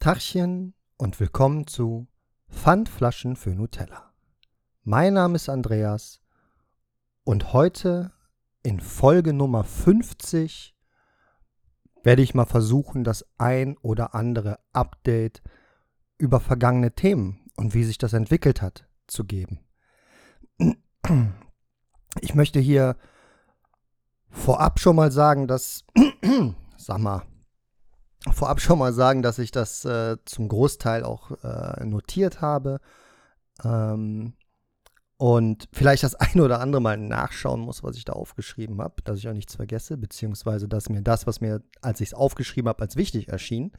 Tachchen und willkommen zu Pfandflaschen für Nutella. Mein Name ist Andreas und heute in Folge Nummer 50 werde ich mal versuchen, das ein oder andere Update über vergangene Themen und wie sich das entwickelt hat zu geben. Ich möchte hier vorab schon mal sagen, dass, sag mal, vorab schon mal sagen, dass ich das äh, zum Großteil auch äh, notiert habe ähm, und vielleicht das eine oder andere mal nachschauen muss, was ich da aufgeschrieben habe, dass ich auch nichts vergesse, beziehungsweise dass mir das, was mir, als ich es aufgeschrieben habe, als wichtig erschien,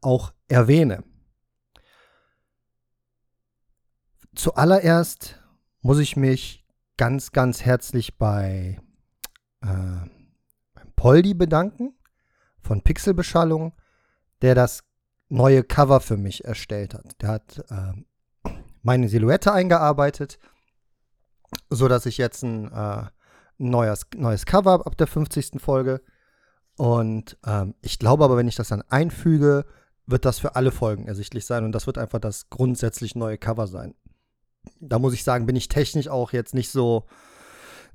auch erwähne. Zuallererst muss ich mich ganz, ganz herzlich bei äh, Poldi bedanken von Pixelbeschallung, der das neue Cover für mich erstellt hat. Der hat äh, meine Silhouette eingearbeitet, sodass ich jetzt ein äh, neues, neues Cover habe ab der 50. Folge. Und ähm, ich glaube aber, wenn ich das dann einfüge, wird das für alle Folgen ersichtlich sein und das wird einfach das grundsätzlich neue Cover sein. Da muss ich sagen, bin ich technisch auch jetzt nicht so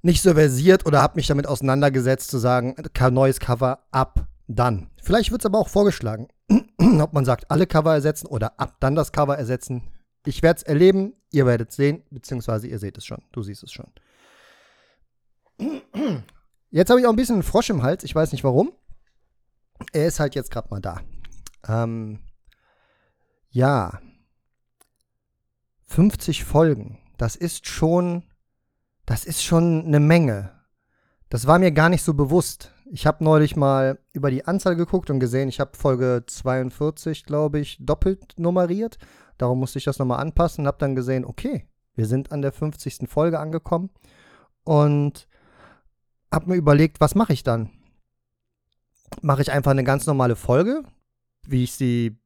nicht so versiert oder habe mich damit auseinandergesetzt zu sagen, neues Cover ab dann. Vielleicht wird es aber auch vorgeschlagen, ob man sagt, alle Cover ersetzen oder ab dann das Cover ersetzen. Ich werde es erleben, ihr werdet es sehen, beziehungsweise ihr seht es schon. Du siehst es schon. Jetzt habe ich auch ein bisschen einen Frosch im Hals, ich weiß nicht warum. Er ist halt jetzt gerade mal da. Ähm, ja. 50 Folgen. Das ist schon, das ist schon eine Menge. Das war mir gar nicht so bewusst. Ich habe neulich mal über die Anzahl geguckt und gesehen, ich habe Folge 42, glaube ich, doppelt nummeriert. Darum musste ich das nochmal anpassen und habe dann gesehen, okay, wir sind an der 50. Folge angekommen und habe mir überlegt, was mache ich dann? Mache ich einfach eine ganz normale Folge, wie ich sie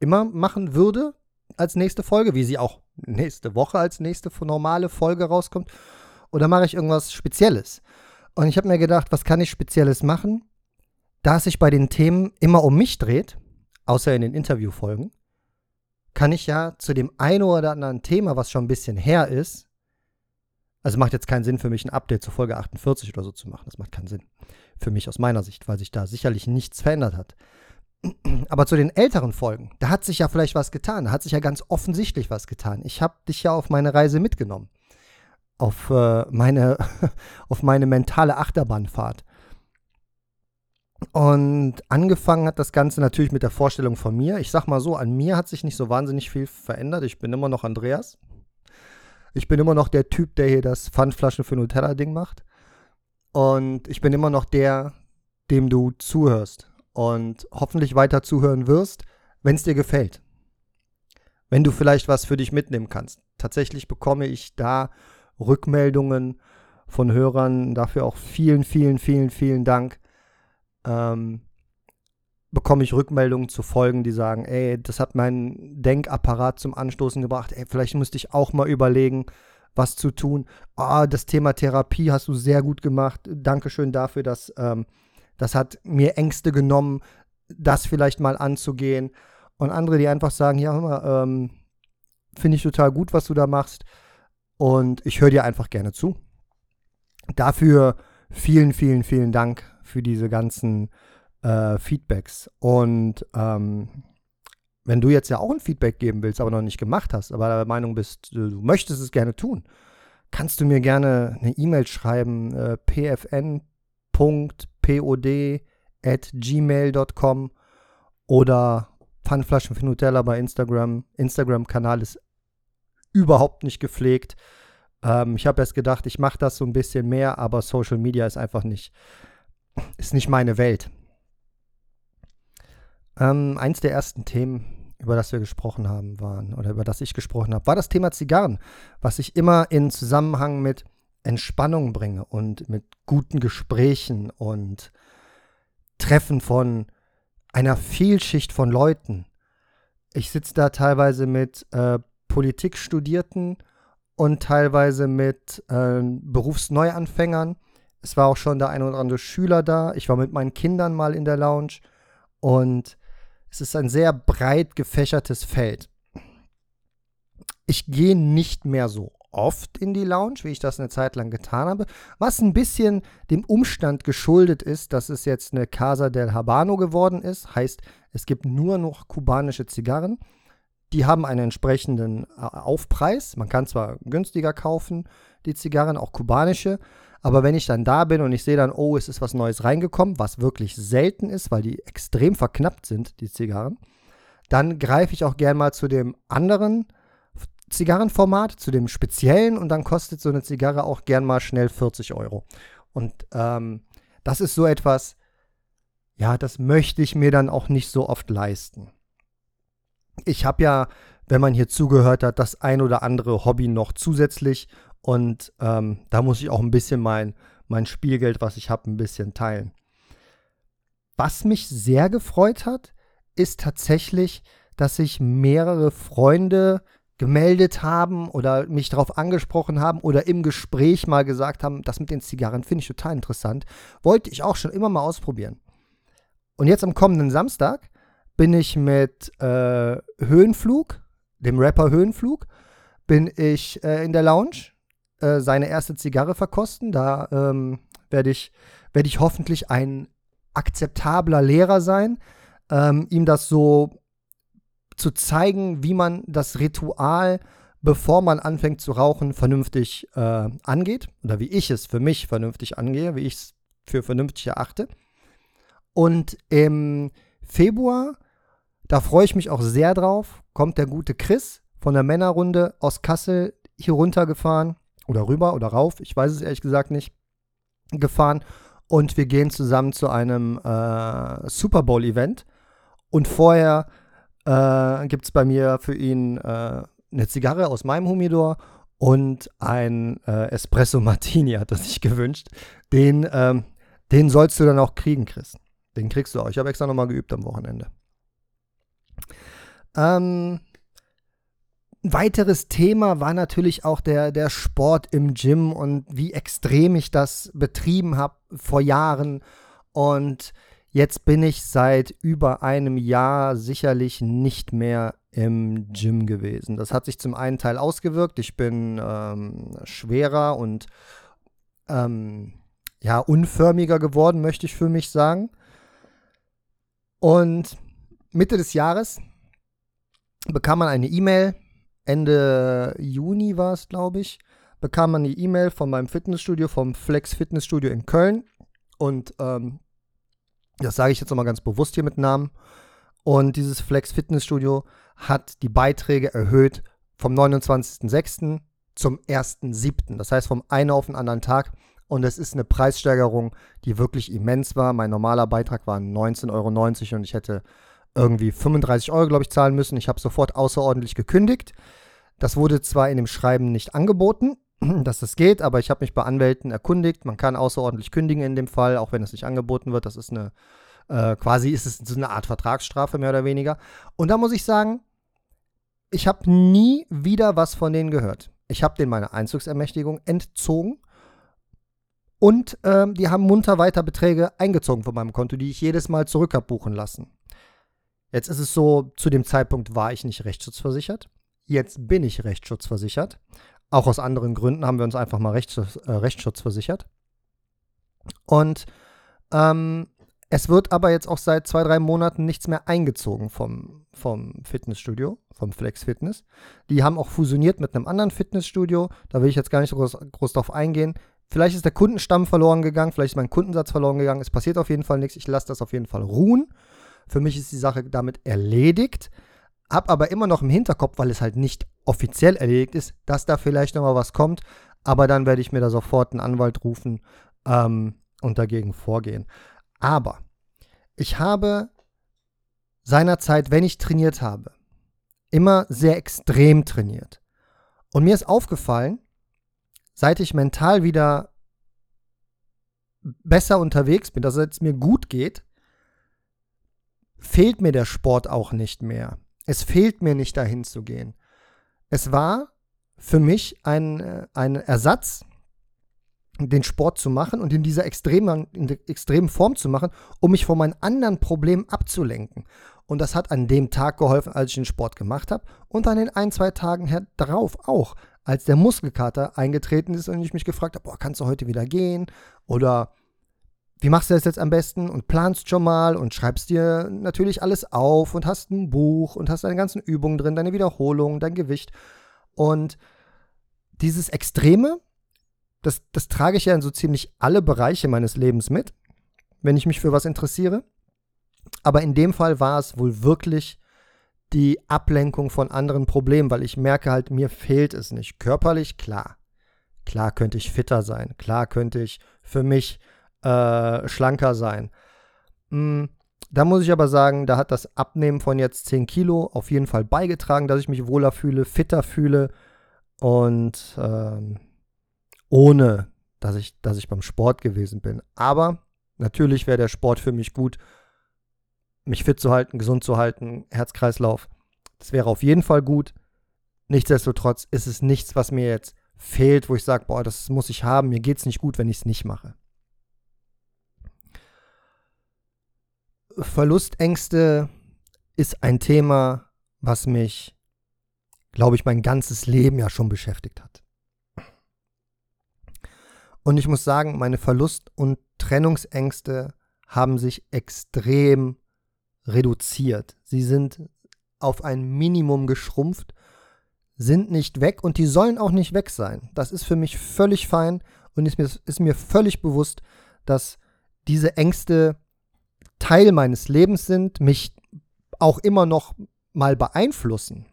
immer machen würde als nächste Folge, wie sie auch nächste Woche als nächste normale Folge rauskommt? Oder mache ich irgendwas Spezielles? Und ich habe mir gedacht, was kann ich Spezielles machen? Da es sich bei den Themen immer um mich dreht, außer in den Interviewfolgen, kann ich ja zu dem einen oder anderen Thema, was schon ein bisschen her ist, also macht jetzt keinen Sinn für mich, ein Update zur Folge 48 oder so zu machen. Das macht keinen Sinn. Für mich aus meiner Sicht, weil sich da sicherlich nichts verändert hat. Aber zu den älteren Folgen, da hat sich ja vielleicht was getan. Da hat sich ja ganz offensichtlich was getan. Ich habe dich ja auf meine Reise mitgenommen auf, äh, meine, auf meine mentale Achterbahnfahrt. Und angefangen hat das Ganze natürlich mit der Vorstellung von mir. Ich sag mal so, an mir hat sich nicht so wahnsinnig viel verändert. Ich bin immer noch Andreas. Ich bin immer noch der Typ, der hier das Pfandflaschen für Nutella-Ding macht. Und ich bin immer noch der, dem du zuhörst. Und hoffentlich weiter zuhören wirst, wenn es dir gefällt. Wenn du vielleicht was für dich mitnehmen kannst. Tatsächlich bekomme ich da Rückmeldungen von Hörern. Dafür auch vielen, vielen, vielen, vielen Dank. Ähm, bekomme ich Rückmeldungen zu Folgen, die sagen, ey, das hat meinen Denkapparat zum Anstoßen gebracht. Ey, vielleicht müsste ich auch mal überlegen, was zu tun. Ah, das Thema Therapie hast du sehr gut gemacht. Dankeschön dafür, dass ähm, das hat mir Ängste genommen, das vielleicht mal anzugehen. Und andere, die einfach sagen, ja, hör mal, ähm, finde ich total gut, was du da machst. Und ich höre dir einfach gerne zu. Dafür vielen, vielen, vielen Dank für diese ganzen äh, Feedbacks. Und ähm, wenn du jetzt ja auch ein Feedback geben willst, aber noch nicht gemacht hast, aber der Meinung bist, du möchtest es gerne tun, kannst du mir gerne eine E-Mail schreiben, äh, pfn.pod at gmail.com oder Pfannflaschen für Nutella bei Instagram. Instagram-Kanal ist überhaupt nicht gepflegt. Ähm, ich habe erst gedacht, ich mache das so ein bisschen mehr, aber Social Media ist einfach nicht, ist nicht meine Welt. Ähm, eins der ersten Themen, über das wir gesprochen haben, waren, oder über das ich gesprochen habe, war das Thema Zigarren, was ich immer in Zusammenhang mit Entspannung bringe und mit guten Gesprächen und Treffen von einer Vielschicht von Leuten. Ich sitze da teilweise mit äh, Politikstudierten und teilweise mit äh, Berufsneuanfängern. Es war auch schon der ein oder andere Schüler da. Ich war mit meinen Kindern mal in der Lounge und es ist ein sehr breit gefächertes Feld. Ich gehe nicht mehr so oft in die Lounge, wie ich das eine Zeit lang getan habe, was ein bisschen dem Umstand geschuldet ist, dass es jetzt eine Casa del Habano geworden ist. Heißt, es gibt nur noch kubanische Zigarren. Die haben einen entsprechenden äh, Aufpreis. Man kann zwar günstiger kaufen, die Zigarren, auch kubanische, aber wenn ich dann da bin und ich sehe dann, oh, es ist was Neues reingekommen, was wirklich selten ist, weil die extrem verknappt sind, die Zigarren, dann greife ich auch gern mal zu dem anderen Zigarrenformat, zu dem speziellen und dann kostet so eine Zigarre auch gern mal schnell 40 Euro. Und ähm, das ist so etwas, ja, das möchte ich mir dann auch nicht so oft leisten. Ich habe ja, wenn man hier zugehört hat, das ein oder andere Hobby noch zusätzlich und ähm, da muss ich auch ein bisschen mein, mein Spielgeld, was ich habe, ein bisschen teilen. Was mich sehr gefreut hat, ist tatsächlich, dass sich mehrere Freunde gemeldet haben oder mich darauf angesprochen haben oder im Gespräch mal gesagt haben, das mit den Zigarren finde ich total interessant. Wollte ich auch schon immer mal ausprobieren. Und jetzt am kommenden Samstag bin ich mit äh, Höhenflug, dem Rapper Höhenflug, bin ich äh, in der Lounge äh, seine erste Zigarre verkosten. Da ähm, werde ich, werd ich hoffentlich ein akzeptabler Lehrer sein, ähm, ihm das so zu zeigen, wie man das Ritual, bevor man anfängt zu rauchen, vernünftig äh, angeht. Oder wie ich es für mich vernünftig angehe, wie ich es für vernünftig erachte. Und im Februar, da freue ich mich auch sehr drauf, kommt der gute Chris von der Männerrunde aus Kassel hier runtergefahren oder rüber oder rauf, ich weiß es ehrlich gesagt nicht, gefahren. Und wir gehen zusammen zu einem äh, Super Bowl-Event. Und vorher äh, gibt es bei mir für ihn äh, eine Zigarre aus meinem Humidor und ein äh, Espresso Martini hat er sich gewünscht. Den, ähm, den sollst du dann auch kriegen, Chris. Den kriegst du auch. Ich habe extra nochmal geübt am Wochenende. Ähm, ein weiteres Thema war natürlich auch der, der Sport im Gym und wie extrem ich das betrieben habe vor Jahren. Und jetzt bin ich seit über einem Jahr sicherlich nicht mehr im Gym gewesen. Das hat sich zum einen Teil ausgewirkt. Ich bin ähm, schwerer und ähm, ja, unförmiger geworden, möchte ich für mich sagen. Und Mitte des Jahres bekam man eine E-Mail Ende Juni war es, glaube ich, bekam man die E-Mail von meinem Fitnessstudio, vom Flex Fitnessstudio in Köln. Und ähm, das sage ich jetzt nochmal ganz bewusst hier mit Namen. Und dieses Flex Fitnessstudio hat die Beiträge erhöht vom 29.06. zum 1.07. Das heißt vom einen auf den anderen Tag. Und es ist eine Preissteigerung, die wirklich immens war. Mein normaler Beitrag war 19,90 Euro und ich hätte irgendwie 35 Euro, glaube ich, zahlen müssen. Ich habe sofort außerordentlich gekündigt. Das wurde zwar in dem Schreiben nicht angeboten, dass das geht, aber ich habe mich bei Anwälten erkundigt. Man kann außerordentlich kündigen in dem Fall, auch wenn es nicht angeboten wird. Das ist eine, äh, quasi ist es so eine Art Vertragsstrafe, mehr oder weniger. Und da muss ich sagen, ich habe nie wieder was von denen gehört. Ich habe denen meine Einzugsermächtigung entzogen. Und ähm, die haben munter weiter Beträge eingezogen von meinem Konto, die ich jedes Mal zurück habe buchen lassen. Jetzt ist es so, zu dem Zeitpunkt war ich nicht rechtsschutzversichert. Jetzt bin ich rechtsschutzversichert. Auch aus anderen Gründen haben wir uns einfach mal Rechtsschutz, äh, Rechtsschutz versichert. Und ähm, es wird aber jetzt auch seit zwei, drei Monaten nichts mehr eingezogen vom, vom Fitnessstudio, vom Flex Fitness. Die haben auch fusioniert mit einem anderen Fitnessstudio. Da will ich jetzt gar nicht so groß, groß drauf eingehen. Vielleicht ist der Kundenstamm verloren gegangen, vielleicht ist mein Kundensatz verloren gegangen. Es passiert auf jeden Fall nichts. Ich lasse das auf jeden Fall ruhen. Für mich ist die Sache damit erledigt. Hab aber immer noch im Hinterkopf, weil es halt nicht offiziell erledigt ist, dass da vielleicht nochmal was kommt. Aber dann werde ich mir da sofort einen Anwalt rufen ähm, und dagegen vorgehen. Aber ich habe seinerzeit, wenn ich trainiert habe, immer sehr extrem trainiert. Und mir ist aufgefallen, seit ich mental wieder besser unterwegs bin, dass es mir gut geht, fehlt mir der Sport auch nicht mehr. Es fehlt mir nicht dahin zu gehen. Es war für mich ein, äh, ein Ersatz, den Sport zu machen und in dieser extremen, in der extremen Form zu machen, um mich von meinen anderen Problemen abzulenken. Und das hat an dem Tag geholfen, als ich den Sport gemacht habe. Und an den ein, zwei Tagen darauf auch, als der Muskelkater eingetreten ist und ich mich gefragt habe, boah, kannst du heute wieder gehen? Oder wie machst du das jetzt am besten? Und planst schon mal und schreibst dir natürlich alles auf und hast ein Buch und hast deine ganzen Übungen drin, deine Wiederholungen, dein Gewicht. Und dieses Extreme, das, das trage ich ja in so ziemlich alle Bereiche meines Lebens mit, wenn ich mich für was interessiere. Aber in dem Fall war es wohl wirklich die Ablenkung von anderen Problemen, weil ich merke halt, mir fehlt es nicht. Körperlich, klar. Klar könnte ich fitter sein. Klar könnte ich für mich äh, schlanker sein. Hm, da muss ich aber sagen, da hat das Abnehmen von jetzt 10 Kilo auf jeden Fall beigetragen, dass ich mich wohler fühle, fitter fühle und ähm, ohne, dass ich, dass ich beim Sport gewesen bin. Aber natürlich wäre der Sport für mich gut, mich fit zu halten, gesund zu halten, Herzkreislauf. Das wäre auf jeden Fall gut. Nichtsdestotrotz ist es nichts, was mir jetzt fehlt, wo ich sage, boah, das muss ich haben, mir geht es nicht gut, wenn ich es nicht mache. Verlustängste ist ein Thema, was mich, glaube ich, mein ganzes Leben ja schon beschäftigt hat. Und ich muss sagen, meine Verlust- und Trennungsängste haben sich extrem reduziert. Sie sind auf ein Minimum geschrumpft, sind nicht weg und die sollen auch nicht weg sein. Das ist für mich völlig fein und ist mir, ist mir völlig bewusst, dass diese Ängste Teil meines Lebens sind, mich auch immer noch mal beeinflussen.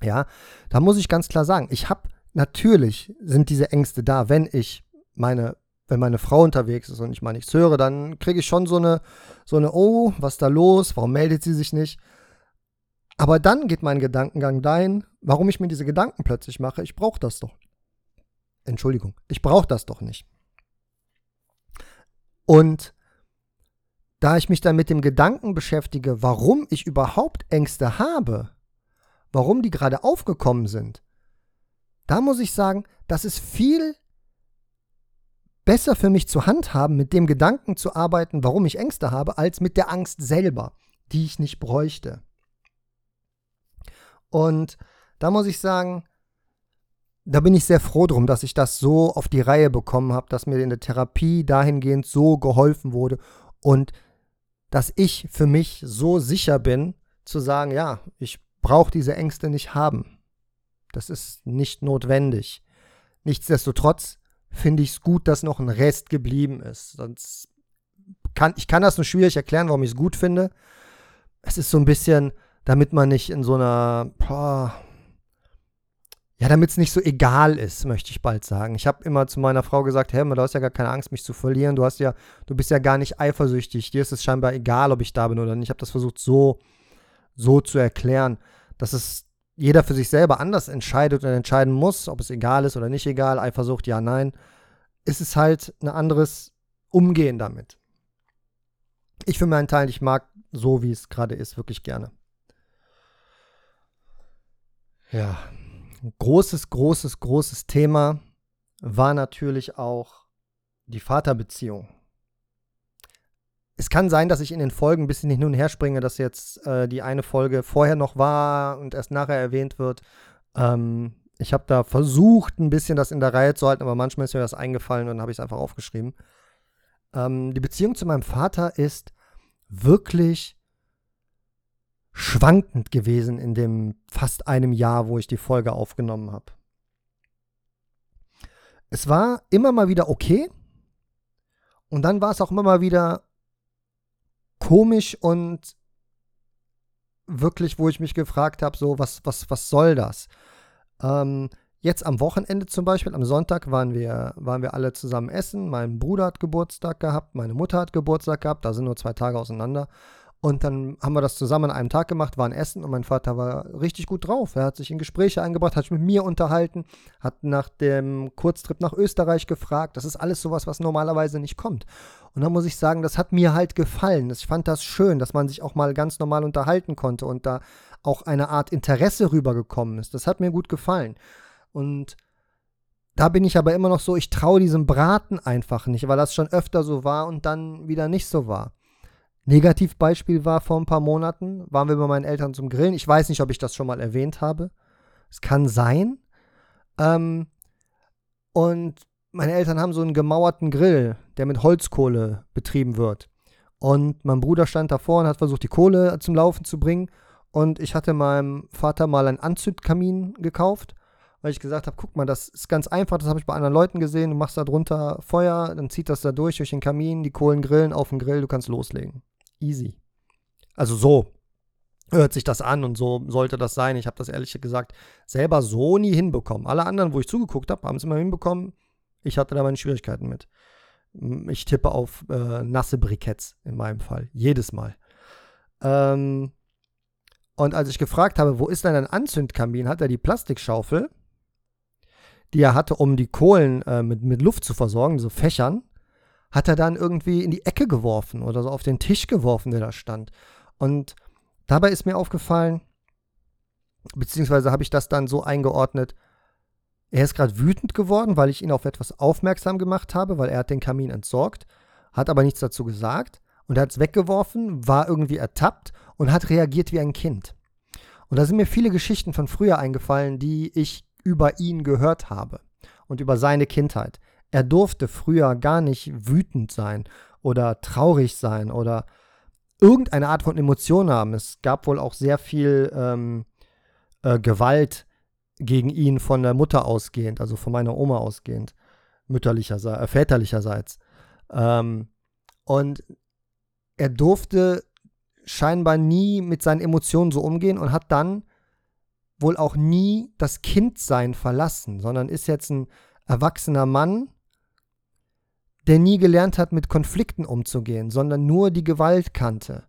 Ja, da muss ich ganz klar sagen, ich habe natürlich sind diese Ängste da, wenn ich meine wenn meine Frau unterwegs ist und ich mal nichts höre, dann kriege ich schon so eine, so eine, oh, was ist da los? Warum meldet sie sich nicht? Aber dann geht mein Gedankengang dahin, warum ich mir diese Gedanken plötzlich mache. Ich brauche das doch. Entschuldigung, ich brauche das doch nicht. Und da ich mich dann mit dem Gedanken beschäftige, warum ich überhaupt Ängste habe, warum die gerade aufgekommen sind, da muss ich sagen, das ist viel besser für mich zu handhaben, mit dem Gedanken zu arbeiten, warum ich Ängste habe, als mit der Angst selber, die ich nicht bräuchte. Und da muss ich sagen, da bin ich sehr froh drum, dass ich das so auf die Reihe bekommen habe, dass mir in der Therapie dahingehend so geholfen wurde und dass ich für mich so sicher bin, zu sagen, ja, ich brauche diese Ängste nicht haben. Das ist nicht notwendig. Nichtsdestotrotz finde ich es gut, dass noch ein Rest geblieben ist. Sonst kann, ich kann das nur schwierig erklären, warum ich es gut finde. Es ist so ein bisschen, damit man nicht in so einer, boah, ja, damit es nicht so egal ist, möchte ich bald sagen. Ich habe immer zu meiner Frau gesagt, hey, du hast ja gar keine Angst, mich zu verlieren. Du hast ja, du bist ja gar nicht eifersüchtig. Dir ist es scheinbar egal, ob ich da bin oder nicht. Ich habe das versucht so, so zu erklären, dass es jeder für sich selber anders entscheidet und entscheiden muss, ob es egal ist oder nicht egal, Eifersucht, ja, nein, ist es halt ein anderes Umgehen damit. Ich für meinen Teil, ich mag so, wie es gerade ist, wirklich gerne. Ja, großes, großes, großes Thema war natürlich auch die Vaterbeziehung es kann sein, dass ich in den Folgen ein bisschen hin und her springe, dass jetzt äh, die eine Folge vorher noch war und erst nachher erwähnt wird. Ähm, ich habe da versucht, ein bisschen das in der Reihe zu halten, aber manchmal ist mir das eingefallen und dann habe ich es einfach aufgeschrieben. Ähm, die Beziehung zu meinem Vater ist wirklich schwankend gewesen in dem fast einem Jahr, wo ich die Folge aufgenommen habe. Es war immer mal wieder okay und dann war es auch immer mal wieder komisch und wirklich, wo ich mich gefragt habe, so, was, was, was soll das? Ähm, jetzt am Wochenende zum Beispiel, am Sonntag waren wir, waren wir alle zusammen essen. Mein Bruder hat Geburtstag gehabt, meine Mutter hat Geburtstag gehabt, da sind nur zwei Tage auseinander. Und dann haben wir das zusammen an einem Tag gemacht, waren essen und mein Vater war richtig gut drauf. Er hat sich in Gespräche eingebracht, hat sich mit mir unterhalten, hat nach dem Kurztrip nach Österreich gefragt. Das ist alles sowas, was normalerweise nicht kommt. Und dann muss ich sagen, das hat mir halt gefallen. Ich fand das schön, dass man sich auch mal ganz normal unterhalten konnte und da auch eine Art Interesse rübergekommen ist. Das hat mir gut gefallen. Und da bin ich aber immer noch so, ich traue diesem Braten einfach nicht, weil das schon öfter so war und dann wieder nicht so war. Negativbeispiel war vor ein paar Monaten, waren wir bei meinen Eltern zum Grillen. Ich weiß nicht, ob ich das schon mal erwähnt habe. Es kann sein. Ähm, und meine Eltern haben so einen gemauerten Grill, der mit Holzkohle betrieben wird. Und mein Bruder stand davor und hat versucht, die Kohle zum Laufen zu bringen. Und ich hatte meinem Vater mal einen Anzündkamin gekauft, weil ich gesagt habe, guck mal, das ist ganz einfach, das habe ich bei anderen Leuten gesehen. Du machst da drunter Feuer, dann zieht das da durch, durch den Kamin, die Kohlen grillen auf den Grill, du kannst loslegen. Easy. Also so hört sich das an und so sollte das sein. Ich habe das ehrlich gesagt selber so nie hinbekommen. Alle anderen, wo ich zugeguckt habe, haben es immer hinbekommen. Ich hatte da meine Schwierigkeiten mit. Ich tippe auf äh, nasse Briketts in meinem Fall. Jedes Mal. Ähm, und als ich gefragt habe, wo ist denn ein Anzündkamin, hat er die Plastikschaufel, die er hatte, um die Kohlen äh, mit, mit Luft zu versorgen, so Fächern, hat er dann irgendwie in die Ecke geworfen oder so auf den Tisch geworfen, der da stand. Und dabei ist mir aufgefallen, beziehungsweise habe ich das dann so eingeordnet, er ist gerade wütend geworden, weil ich ihn auf etwas aufmerksam gemacht habe, weil er hat den Kamin entsorgt, hat aber nichts dazu gesagt und hat es weggeworfen, war irgendwie ertappt und hat reagiert wie ein Kind. Und da sind mir viele Geschichten von früher eingefallen, die ich über ihn gehört habe und über seine Kindheit. Er durfte früher gar nicht wütend sein oder traurig sein oder irgendeine Art von Emotion haben. Es gab wohl auch sehr viel ähm, äh, Gewalt gegen ihn von der Mutter ausgehend, also von meiner Oma ausgehend, mütterlicherseits, äh, väterlicherseits. Ähm, und er durfte scheinbar nie mit seinen Emotionen so umgehen und hat dann wohl auch nie das Kindsein verlassen, sondern ist jetzt ein erwachsener Mann, der nie gelernt hat, mit Konflikten umzugehen, sondern nur die Gewalt kannte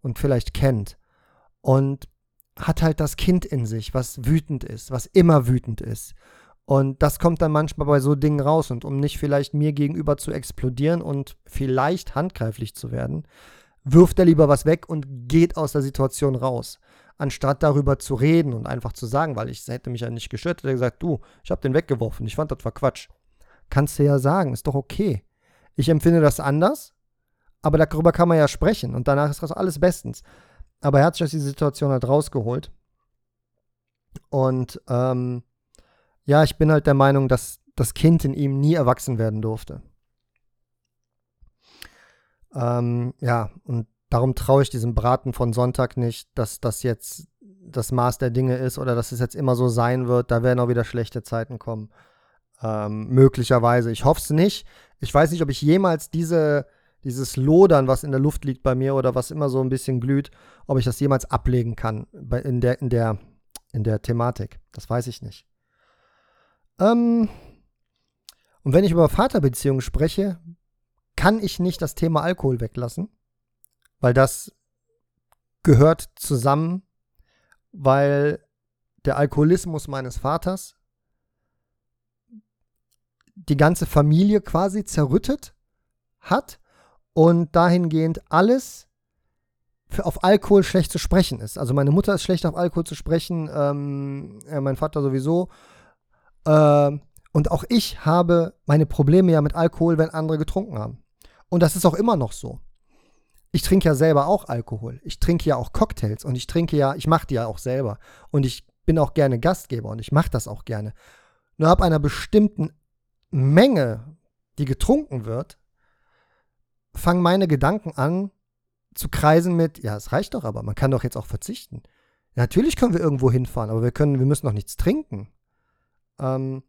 und vielleicht kennt. Und hat halt das Kind in sich, was wütend ist, was immer wütend ist. Und das kommt dann manchmal bei so Dingen raus. Und um nicht vielleicht mir gegenüber zu explodieren und vielleicht handgreiflich zu werden, wirft er lieber was weg und geht aus der Situation raus. Anstatt darüber zu reden und einfach zu sagen, weil ich hätte mich ja nicht gestört, hätte er gesagt, du, ich habe den weggeworfen, ich fand das war Quatsch. Kannst du ja sagen, ist doch okay. Ich empfinde das anders, aber darüber kann man ja sprechen und danach ist das alles bestens. Aber er hat sich aus dieser Situation halt rausgeholt. Und ähm, ja, ich bin halt der Meinung, dass das Kind in ihm nie erwachsen werden durfte. Ähm, ja, und darum traue ich diesem Braten von Sonntag nicht, dass das jetzt das Maß der Dinge ist oder dass es jetzt immer so sein wird. Da werden auch wieder schlechte Zeiten kommen. Ähm, möglicherweise. Ich hoffe es nicht. Ich weiß nicht, ob ich jemals diese dieses Lodern, was in der Luft liegt bei mir oder was immer so ein bisschen glüht, ob ich das jemals ablegen kann bei, in, der, in, der, in der Thematik. Das weiß ich nicht. Ähm, und wenn ich über Vaterbeziehungen spreche, kann ich nicht das Thema Alkohol weglassen, weil das gehört zusammen, weil der Alkoholismus meines Vaters die ganze Familie quasi zerrüttet hat und dahingehend alles für, auf Alkohol schlecht zu sprechen ist. Also meine Mutter ist schlecht auf Alkohol zu sprechen, ähm, äh, mein Vater sowieso. Äh, und auch ich habe meine Probleme ja mit Alkohol, wenn andere getrunken haben. Und das ist auch immer noch so. Ich trinke ja selber auch Alkohol. Ich trinke ja auch Cocktails und ich trinke ja, ich mache die ja auch selber. Und ich bin auch gerne Gastgeber und ich mache das auch gerne. Nur ab einer bestimmten Menge, die getrunken wird, fangen meine Gedanken an zu kreisen mit, ja, es reicht doch aber, man kann doch jetzt auch verzichten. Natürlich können wir irgendwo hinfahren, aber wir können, wir müssen noch nichts trinken. Ähm,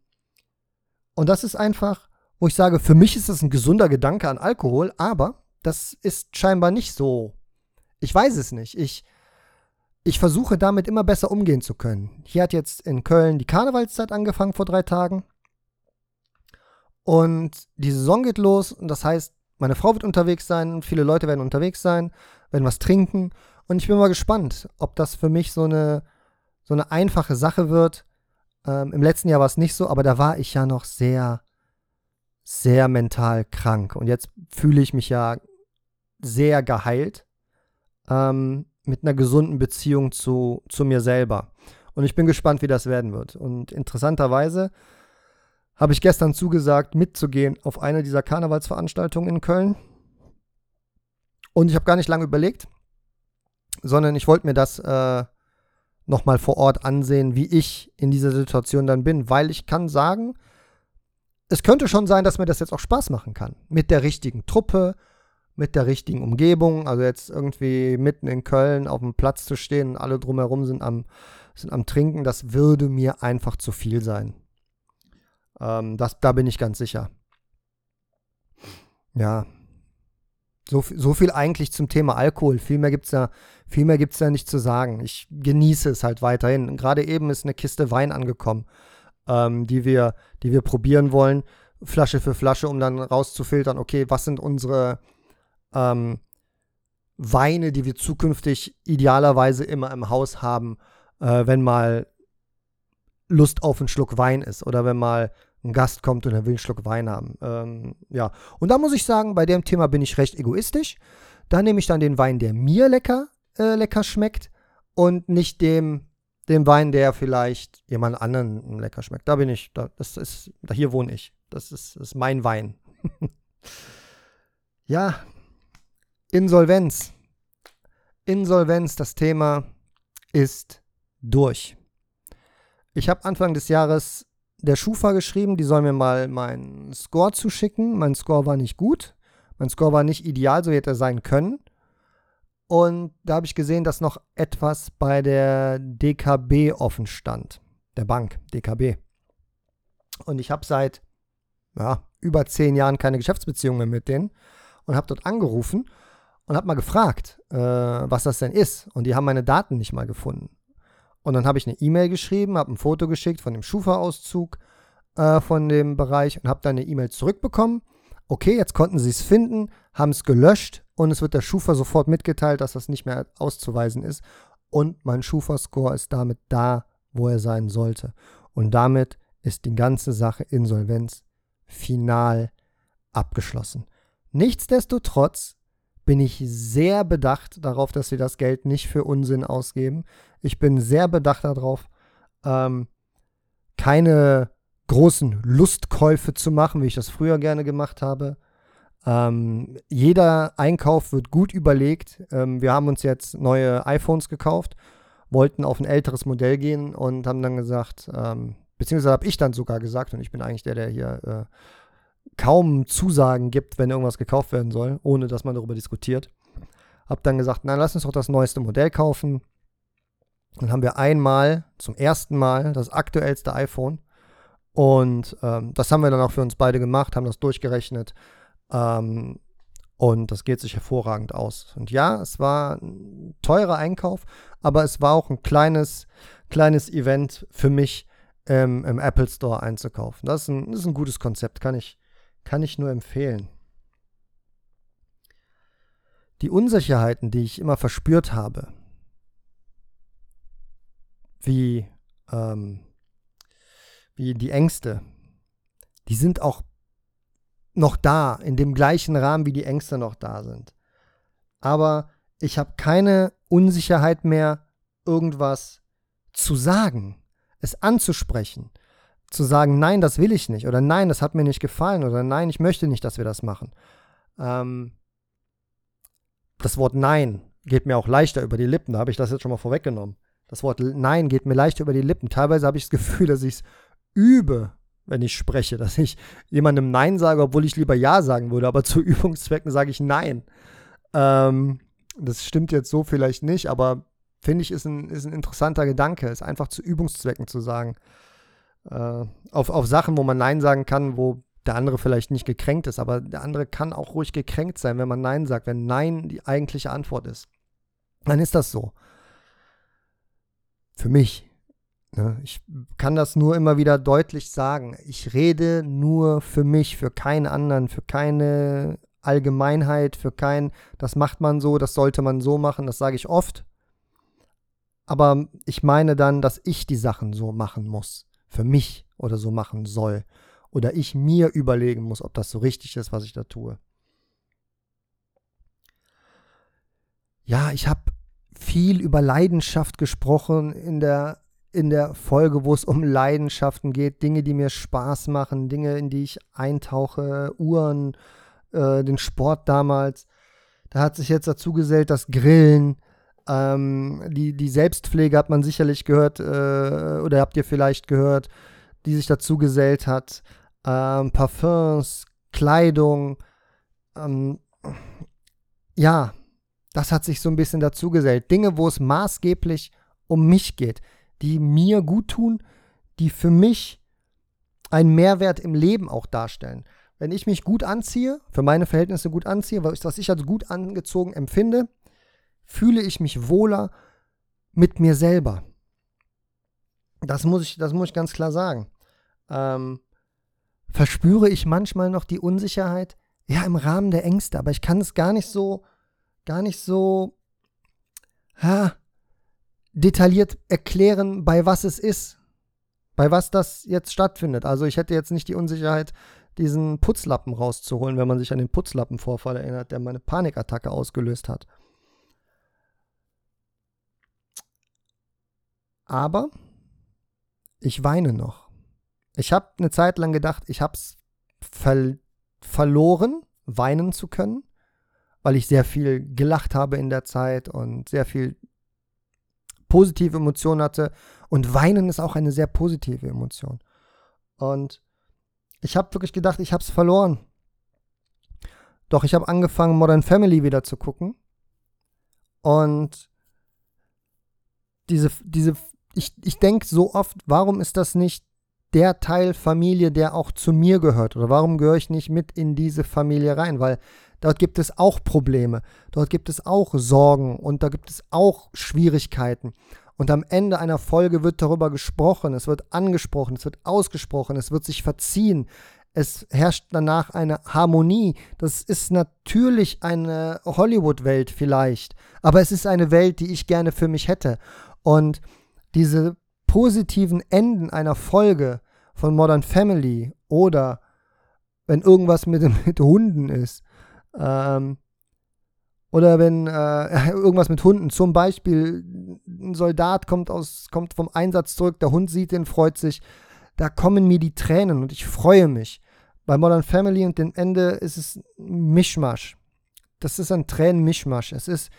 und das ist einfach, wo ich sage, für mich ist das ein gesunder Gedanke an Alkohol, aber das ist scheinbar nicht so. Ich weiß es nicht. Ich, ich versuche damit immer besser umgehen zu können. Hier hat jetzt in Köln die Karnevalszeit angefangen vor drei Tagen. Und die Saison geht los und das heißt, meine Frau wird unterwegs sein, viele Leute werden unterwegs sein, werden was trinken. Und ich bin mal gespannt, ob das für mich so eine, so eine einfache Sache wird. Ähm, Im letzten Jahr war es nicht so, aber da war ich ja noch sehr, sehr mental krank. Und jetzt fühle ich mich ja sehr geheilt ähm, mit einer gesunden Beziehung zu, zu mir selber. Und ich bin gespannt, wie das werden wird. Und interessanterweise habe ich gestern zugesagt, mitzugehen auf eine dieser Karnevalsveranstaltungen in Köln. Und ich habe gar nicht lange überlegt, sondern ich wollte mir das äh, nochmal vor Ort ansehen, wie ich in dieser Situation dann bin, weil ich kann sagen, es könnte schon sein, dass mir das jetzt auch Spaß machen kann. Mit der richtigen Truppe, mit der richtigen Umgebung. Also jetzt irgendwie mitten in Köln auf dem Platz zu stehen und alle drumherum sind am, sind am Trinken, das würde mir einfach zu viel sein. Ähm, das, da bin ich ganz sicher. Ja. So, so viel eigentlich zum Thema Alkohol. Viel mehr gibt es da, da nicht zu sagen. Ich genieße es halt weiterhin. Gerade eben ist eine Kiste Wein angekommen, ähm, die, wir, die wir probieren wollen, Flasche für Flasche, um dann rauszufiltern, okay, was sind unsere ähm, Weine, die wir zukünftig idealerweise immer im Haus haben, äh, wenn mal Lust auf einen Schluck Wein ist oder wenn mal ein Gast kommt und er will einen Schluck Wein haben. Ähm, ja, und da muss ich sagen, bei dem Thema bin ich recht egoistisch. Da nehme ich dann den Wein, der mir lecker, äh, lecker schmeckt und nicht dem, dem Wein, der vielleicht jemand anderen lecker schmeckt. Da bin ich, da, das ist, da hier wohne ich. Das ist, das ist mein Wein. ja, Insolvenz. Insolvenz, das Thema ist durch. Ich habe Anfang des Jahres der Schufa geschrieben, die soll mir mal meinen Score zuschicken. Mein Score war nicht gut. Mein Score war nicht ideal, so hätte er sein können. Und da habe ich gesehen, dass noch etwas bei der DKB offen stand. Der Bank, DKB. Und ich habe seit ja, über zehn Jahren keine Geschäftsbeziehung mehr mit denen und habe dort angerufen und habe mal gefragt, äh, was das denn ist. Und die haben meine Daten nicht mal gefunden. Und dann habe ich eine E-Mail geschrieben, habe ein Foto geschickt von dem Schufa-Auszug äh, von dem Bereich und habe dann eine E-Mail zurückbekommen. Okay, jetzt konnten sie es finden, haben es gelöscht und es wird der Schufa sofort mitgeteilt, dass das nicht mehr auszuweisen ist. Und mein Schufa-Score ist damit da, wo er sein sollte. Und damit ist die ganze Sache Insolvenz final abgeschlossen. Nichtsdestotrotz bin ich sehr bedacht darauf, dass wir das Geld nicht für Unsinn ausgeben. Ich bin sehr bedacht darauf, ähm, keine großen Lustkäufe zu machen, wie ich das früher gerne gemacht habe. Ähm, jeder Einkauf wird gut überlegt. Ähm, wir haben uns jetzt neue iPhones gekauft, wollten auf ein älteres Modell gehen und haben dann gesagt, ähm, beziehungsweise habe ich dann sogar gesagt, und ich bin eigentlich der, der hier äh, kaum Zusagen gibt, wenn irgendwas gekauft werden soll, ohne dass man darüber diskutiert. Hab dann gesagt, na, lass uns doch das neueste Modell kaufen. Dann haben wir einmal, zum ersten Mal, das aktuellste iPhone. Und ähm, das haben wir dann auch für uns beide gemacht, haben das durchgerechnet. Ähm, und das geht sich hervorragend aus. Und ja, es war ein teurer Einkauf, aber es war auch ein kleines, kleines Event für mich, ähm, im Apple Store einzukaufen. Das ist, ein, das ist ein gutes Konzept, kann ich, kann ich nur empfehlen. Die Unsicherheiten, die ich immer verspürt habe, wie, ähm, wie die Ängste, die sind auch noch da, in dem gleichen Rahmen, wie die Ängste noch da sind. Aber ich habe keine Unsicherheit mehr, irgendwas zu sagen, es anzusprechen, zu sagen, nein, das will ich nicht oder nein, das hat mir nicht gefallen oder nein, ich möchte nicht, dass wir das machen. Ähm, das Wort Nein geht mir auch leichter über die Lippen, da habe ich das jetzt schon mal vorweggenommen. Das Wort Nein geht mir leichter über die Lippen. Teilweise habe ich das Gefühl, dass ich es übe, wenn ich spreche, dass ich jemandem Nein sage, obwohl ich lieber Ja sagen würde, aber zu Übungszwecken sage ich Nein. Ähm, das stimmt jetzt so vielleicht nicht, aber finde ich, ist ein, ist ein interessanter Gedanke, es einfach zu Übungszwecken zu sagen äh, auf, auf Sachen, wo man Nein sagen kann, wo der andere vielleicht nicht gekränkt ist, aber der andere kann auch ruhig gekränkt sein, wenn man Nein sagt, wenn Nein die eigentliche Antwort ist. Dann ist das so. Für mich. Ne? Ich kann das nur immer wieder deutlich sagen. Ich rede nur für mich, für keinen anderen, für keine Allgemeinheit, für kein, das macht man so, das sollte man so machen, das sage ich oft. Aber ich meine dann, dass ich die Sachen so machen muss für mich oder so machen soll. Oder ich mir überlegen muss, ob das so richtig ist, was ich da tue. Ja, ich habe viel über Leidenschaft gesprochen in der, in der Folge, wo es um Leidenschaften geht, Dinge, die mir Spaß machen, Dinge, in die ich eintauche, Uhren, äh, den Sport damals. Da hat sich jetzt dazu gesellt, das Grillen, ähm, die, die Selbstpflege hat man sicherlich gehört, äh, oder habt ihr vielleicht gehört, die sich dazu gesellt hat. Ähm, Parfums, Kleidung, ähm, ja, das hat sich so ein bisschen dazu gesellt. Dinge, wo es maßgeblich um mich geht, die mir gut tun, die für mich einen Mehrwert im Leben auch darstellen. Wenn ich mich gut anziehe, für meine Verhältnisse gut anziehe, was ich als gut angezogen empfinde, fühle ich mich wohler mit mir selber. Das muss ich, das muss ich ganz klar sagen. Ähm, verspüre ich manchmal noch die Unsicherheit? Ja, im Rahmen der Ängste, aber ich kann es gar nicht so, gar nicht so ha, detailliert erklären, bei was es ist, bei was das jetzt stattfindet. Also ich hätte jetzt nicht die Unsicherheit, diesen Putzlappen rauszuholen, wenn man sich an den Putzlappenvorfall erinnert, der meine Panikattacke ausgelöst hat. Aber ich weine noch. Ich habe eine Zeit lang gedacht, ich habe es ver verloren, weinen zu können, weil ich sehr viel gelacht habe in der Zeit und sehr viel positive Emotionen hatte. Und weinen ist auch eine sehr positive Emotion. Und ich habe wirklich gedacht, ich habe es verloren. Doch ich habe angefangen, Modern Family wieder zu gucken. Und diese, diese, ich, ich denke so oft, warum ist das nicht der Teil Familie, der auch zu mir gehört? Oder warum gehöre ich nicht mit in diese Familie rein? Weil dort gibt es auch Probleme, dort gibt es auch Sorgen und da gibt es auch Schwierigkeiten. Und am Ende einer Folge wird darüber gesprochen, es wird angesprochen, es wird ausgesprochen, es wird sich verziehen. Es herrscht danach eine Harmonie. Das ist natürlich eine Hollywood-Welt vielleicht, aber es ist eine Welt, die ich gerne für mich hätte. Und diese positiven Enden einer Folge von Modern Family oder wenn irgendwas mit, mit Hunden ist, ähm, oder wenn äh, irgendwas mit Hunden, zum Beispiel ein Soldat kommt, aus, kommt vom Einsatz zurück, der Hund sieht ihn, freut sich, da kommen mir die Tränen und ich freue mich. Bei Modern Family und dem Ende ist es Mischmasch. Das ist ein Tränenmischmasch. Es ist,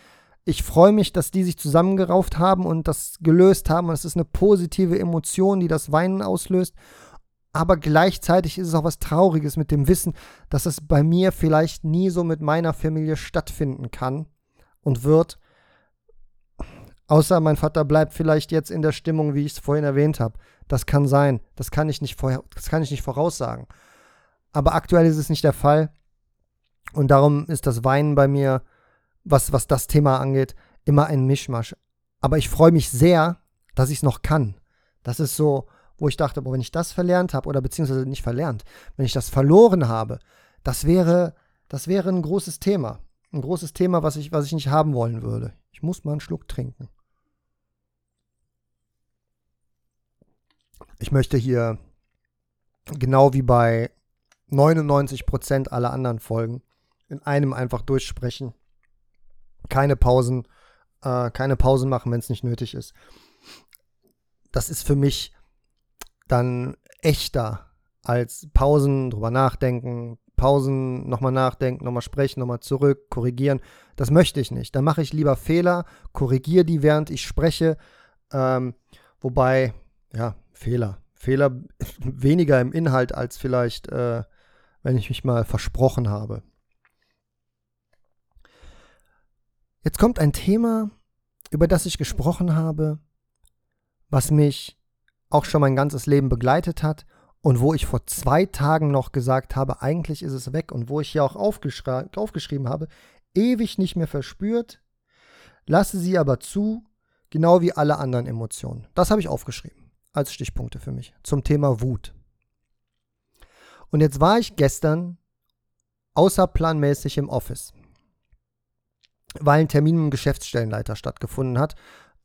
ich freue mich, dass die sich zusammengerauft haben und das gelöst haben. Und es ist eine positive Emotion, die das Weinen auslöst aber gleichzeitig ist es auch was Trauriges mit dem Wissen, dass es bei mir vielleicht nie so mit meiner Familie stattfinden kann und wird. Außer mein Vater bleibt vielleicht jetzt in der Stimmung, wie ich es vorhin erwähnt habe. Das kann sein. Das kann ich nicht vorher, das kann ich nicht voraussagen. Aber aktuell ist es nicht der Fall. Und darum ist das Weinen bei mir, was, was das Thema angeht, immer ein Mischmasch. Aber ich freue mich sehr, dass ich es noch kann. Das ist so, wo ich dachte, boah, wenn ich das verlernt habe, oder beziehungsweise nicht verlernt, wenn ich das verloren habe, das wäre, das wäre ein großes Thema. Ein großes Thema, was ich, was ich nicht haben wollen würde. Ich muss mal einen Schluck trinken. Ich möchte hier, genau wie bei 99% aller anderen Folgen, in einem einfach durchsprechen. Keine Pausen, äh, keine Pausen machen, wenn es nicht nötig ist. Das ist für mich dann echter als Pausen, drüber nachdenken, Pausen, nochmal nachdenken, nochmal sprechen, nochmal zurück, korrigieren. Das möchte ich nicht. Dann mache ich lieber Fehler, korrigiere die, während ich spreche. Ähm, wobei, ja, Fehler. Fehler weniger im Inhalt als vielleicht, äh, wenn ich mich mal versprochen habe. Jetzt kommt ein Thema, über das ich gesprochen habe, was mich auch schon mein ganzes Leben begleitet hat und wo ich vor zwei Tagen noch gesagt habe, eigentlich ist es weg und wo ich hier auch aufgeschri aufgeschrieben habe, ewig nicht mehr verspürt, lasse sie aber zu, genau wie alle anderen Emotionen. Das habe ich aufgeschrieben als Stichpunkte für mich zum Thema Wut. Und jetzt war ich gestern außerplanmäßig im Office, weil ein Termin mit dem Geschäftsstellenleiter stattgefunden hat.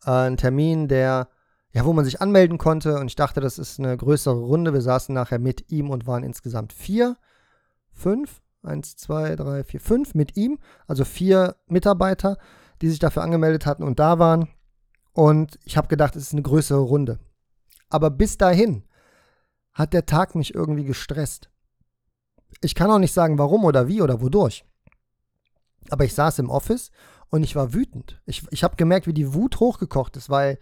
Äh, ein Termin, der ja, wo man sich anmelden konnte. Und ich dachte, das ist eine größere Runde. Wir saßen nachher mit ihm und waren insgesamt vier, fünf, eins, zwei, drei, vier, fünf mit ihm. Also vier Mitarbeiter, die sich dafür angemeldet hatten und da waren. Und ich habe gedacht, es ist eine größere Runde. Aber bis dahin hat der Tag mich irgendwie gestresst. Ich kann auch nicht sagen, warum oder wie oder wodurch. Aber ich saß im Office und ich war wütend. Ich, ich habe gemerkt, wie die Wut hochgekocht ist, weil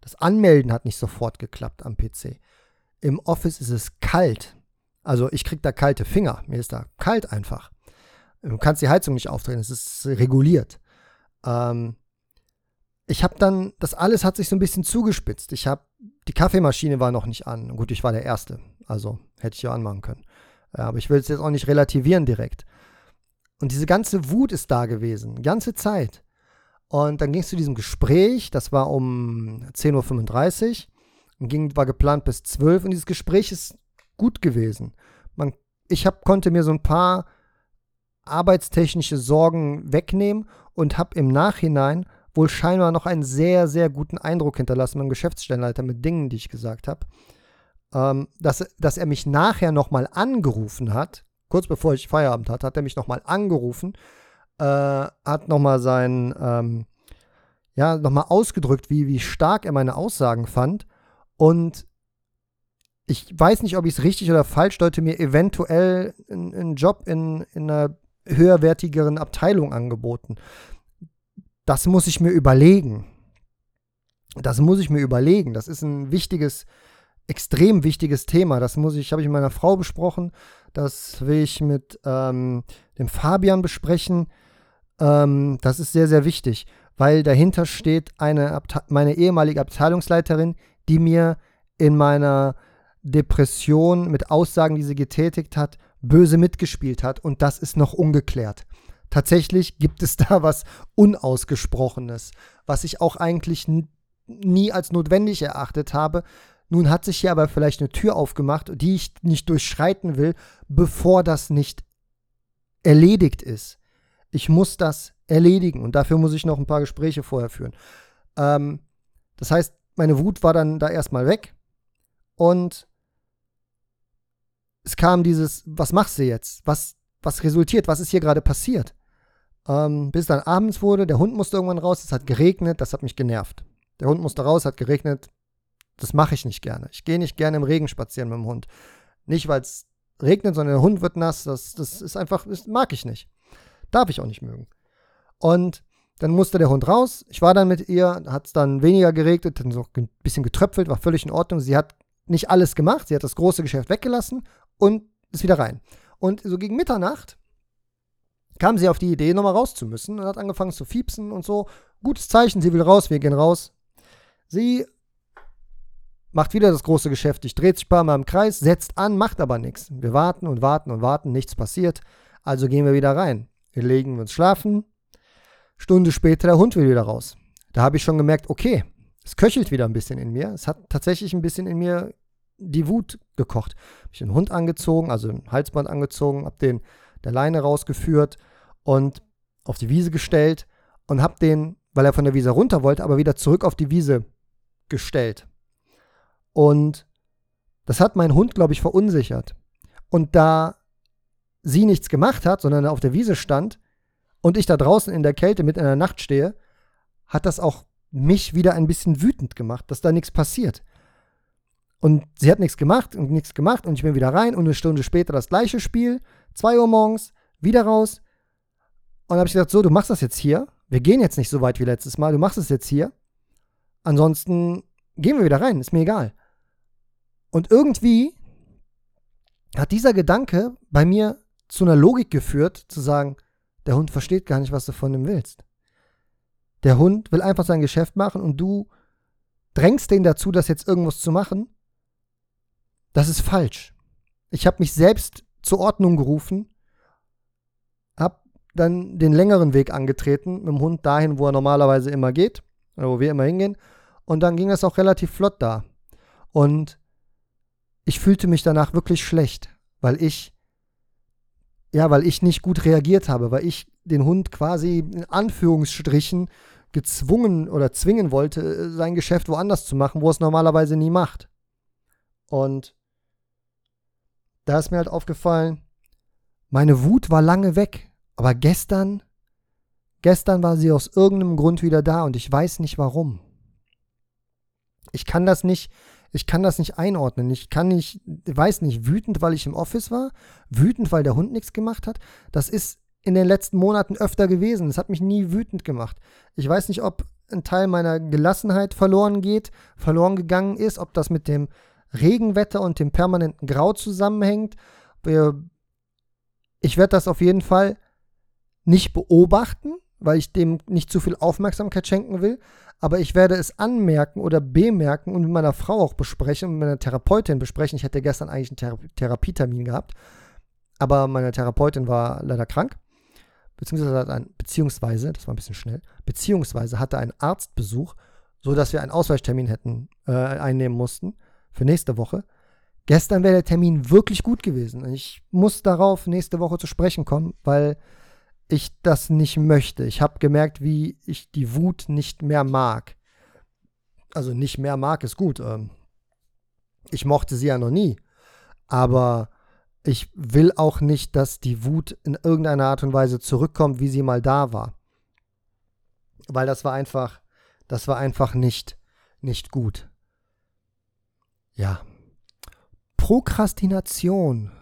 das Anmelden hat nicht sofort geklappt am PC. Im Office ist es kalt. Also ich kriege da kalte Finger. Mir ist da kalt einfach. Du kannst die Heizung nicht aufdrehen, es ist reguliert. Ähm, ich habe dann, das alles hat sich so ein bisschen zugespitzt. Ich habe, die Kaffeemaschine war noch nicht an. Gut, ich war der Erste, also hätte ich ja anmachen können. Aber ich will es jetzt auch nicht relativieren direkt. Und diese ganze Wut ist da gewesen, ganze Zeit. Und dann ging es zu diesem Gespräch, das war um 10.35 Uhr und ging, war geplant bis 12 Uhr und dieses Gespräch ist gut gewesen. Man, ich hab, konnte mir so ein paar arbeitstechnische Sorgen wegnehmen und habe im Nachhinein wohl scheinbar noch einen sehr, sehr guten Eindruck hinterlassen beim Geschäftsstellenleiter mit Dingen, die ich gesagt habe. Ähm, dass, dass er mich nachher nochmal angerufen hat, kurz bevor ich Feierabend hatte, hat er mich nochmal angerufen, äh, hat nochmal sein, ähm, ja, nochmal ausgedrückt, wie, wie stark er meine Aussagen fand. Und ich weiß nicht, ob ich es richtig oder falsch deute, mir eventuell einen Job in, in einer höherwertigeren Abteilung angeboten. Das muss ich mir überlegen. Das muss ich mir überlegen. Das ist ein wichtiges, extrem wichtiges Thema. Das muss ich, habe ich mit meiner Frau besprochen. Das will ich mit ähm, dem Fabian besprechen. Ähm, das ist sehr, sehr wichtig, weil dahinter steht eine meine ehemalige Abteilungsleiterin, die mir in meiner Depression mit Aussagen, die sie getätigt hat, böse mitgespielt hat und das ist noch ungeklärt. Tatsächlich gibt es da was Unausgesprochenes, was ich auch eigentlich nie als notwendig erachtet habe. Nun hat sich hier aber vielleicht eine Tür aufgemacht, die ich nicht durchschreiten will, bevor das nicht erledigt ist. Ich muss das erledigen und dafür muss ich noch ein paar Gespräche vorher führen. Ähm, das heißt, meine Wut war dann da erstmal weg und es kam dieses, was machst du jetzt? Was, was resultiert? Was ist hier gerade passiert? Ähm, bis dann abends wurde, der Hund musste irgendwann raus, es hat geregnet, das hat mich genervt. Der Hund musste raus, hat geregnet, das mache ich nicht gerne. Ich gehe nicht gerne im Regen spazieren mit dem Hund. Nicht, weil es regnet, sondern der Hund wird nass, das, das ist einfach, das mag ich nicht. Darf ich auch nicht mögen. Und dann musste der Hund raus. Ich war dann mit ihr, hat es dann weniger geregnet, dann so ein bisschen getröpfelt, war völlig in Ordnung. Sie hat nicht alles gemacht, sie hat das große Geschäft weggelassen und ist wieder rein. Und so gegen Mitternacht kam sie auf die Idee, nochmal raus zu müssen und hat angefangen zu fiepsen und so. Gutes Zeichen, sie will raus, wir gehen raus. Sie macht wieder das große Geschäft, ich dreht sich ein paar Mal im Kreis, setzt an, macht aber nichts. Wir warten und warten und warten, nichts passiert. Also gehen wir wieder rein. Wir legen uns schlafen. Stunde später, der Hund will wieder raus. Da habe ich schon gemerkt, okay, es köchelt wieder ein bisschen in mir. Es hat tatsächlich ein bisschen in mir die Wut gekocht. Habe ich den Hund angezogen, also ein Halsband angezogen, habe den der Leine rausgeführt und auf die Wiese gestellt und habe den, weil er von der Wiese runter wollte, aber wieder zurück auf die Wiese gestellt. Und das hat mein Hund, glaube ich, verunsichert. Und da sie nichts gemacht hat, sondern auf der Wiese stand und ich da draußen in der Kälte mit in der Nacht stehe, hat das auch mich wieder ein bisschen wütend gemacht, dass da nichts passiert. Und sie hat nichts gemacht und nichts gemacht und ich bin wieder rein und eine Stunde später das gleiche Spiel, 2 Uhr morgens, wieder raus. Und habe ich gesagt, so, du machst das jetzt hier. Wir gehen jetzt nicht so weit wie letztes Mal, du machst es jetzt hier. Ansonsten gehen wir wieder rein, ist mir egal. Und irgendwie hat dieser Gedanke bei mir zu einer Logik geführt, zu sagen, der Hund versteht gar nicht, was du von ihm willst. Der Hund will einfach sein Geschäft machen und du drängst den dazu, das jetzt irgendwas zu machen das ist falsch. Ich habe mich selbst zur Ordnung gerufen, habe dann den längeren Weg angetreten, mit dem Hund dahin, wo er normalerweise immer geht, oder wo wir immer hingehen. Und dann ging das auch relativ flott da. Und ich fühlte mich danach wirklich schlecht, weil ich, ja, weil ich nicht gut reagiert habe, weil ich den Hund quasi in Anführungsstrichen gezwungen oder zwingen wollte, sein Geschäft woanders zu machen, wo es normalerweise nie macht. Und da ist mir halt aufgefallen, meine Wut war lange weg, aber gestern, gestern war sie aus irgendeinem Grund wieder da und ich weiß nicht warum. Ich kann das nicht, ich kann das nicht einordnen. Ich kann nicht, weiß nicht, wütend, weil ich im Office war, wütend, weil der Hund nichts gemacht hat. Das ist in den letzten Monaten öfter gewesen. Das hat mich nie wütend gemacht. Ich weiß nicht, ob ein Teil meiner Gelassenheit verloren geht, verloren gegangen ist, ob das mit dem Regenwetter und dem permanenten Grau zusammenhängt. Ich werde das auf jeden Fall nicht beobachten, weil ich dem nicht zu viel Aufmerksamkeit schenken will. Aber ich werde es anmerken oder bemerken und mit meiner Frau auch besprechen und mit meiner Therapeutin besprechen. Ich hätte gestern eigentlich einen Thera Therapietermin gehabt, aber meine Therapeutin war leider krank. Beziehungsweise, hat ein, beziehungsweise, das war ein bisschen schnell, beziehungsweise hatte einen Arztbesuch, sodass wir einen Ausweichtermin hätten äh, einnehmen mussten für nächste Woche. Gestern wäre der Termin wirklich gut gewesen. Ich muss darauf nächste Woche zu sprechen kommen, weil ich das nicht möchte. Ich habe gemerkt, wie ich die Wut nicht mehr mag. Also nicht mehr mag ist gut. Ähm, ich mochte sie ja noch nie. Aber ich will auch nicht, dass die Wut in irgendeiner Art und Weise zurückkommt, wie sie mal da war. Weil das war einfach, das war einfach nicht, nicht gut. Ja. Prokrastination.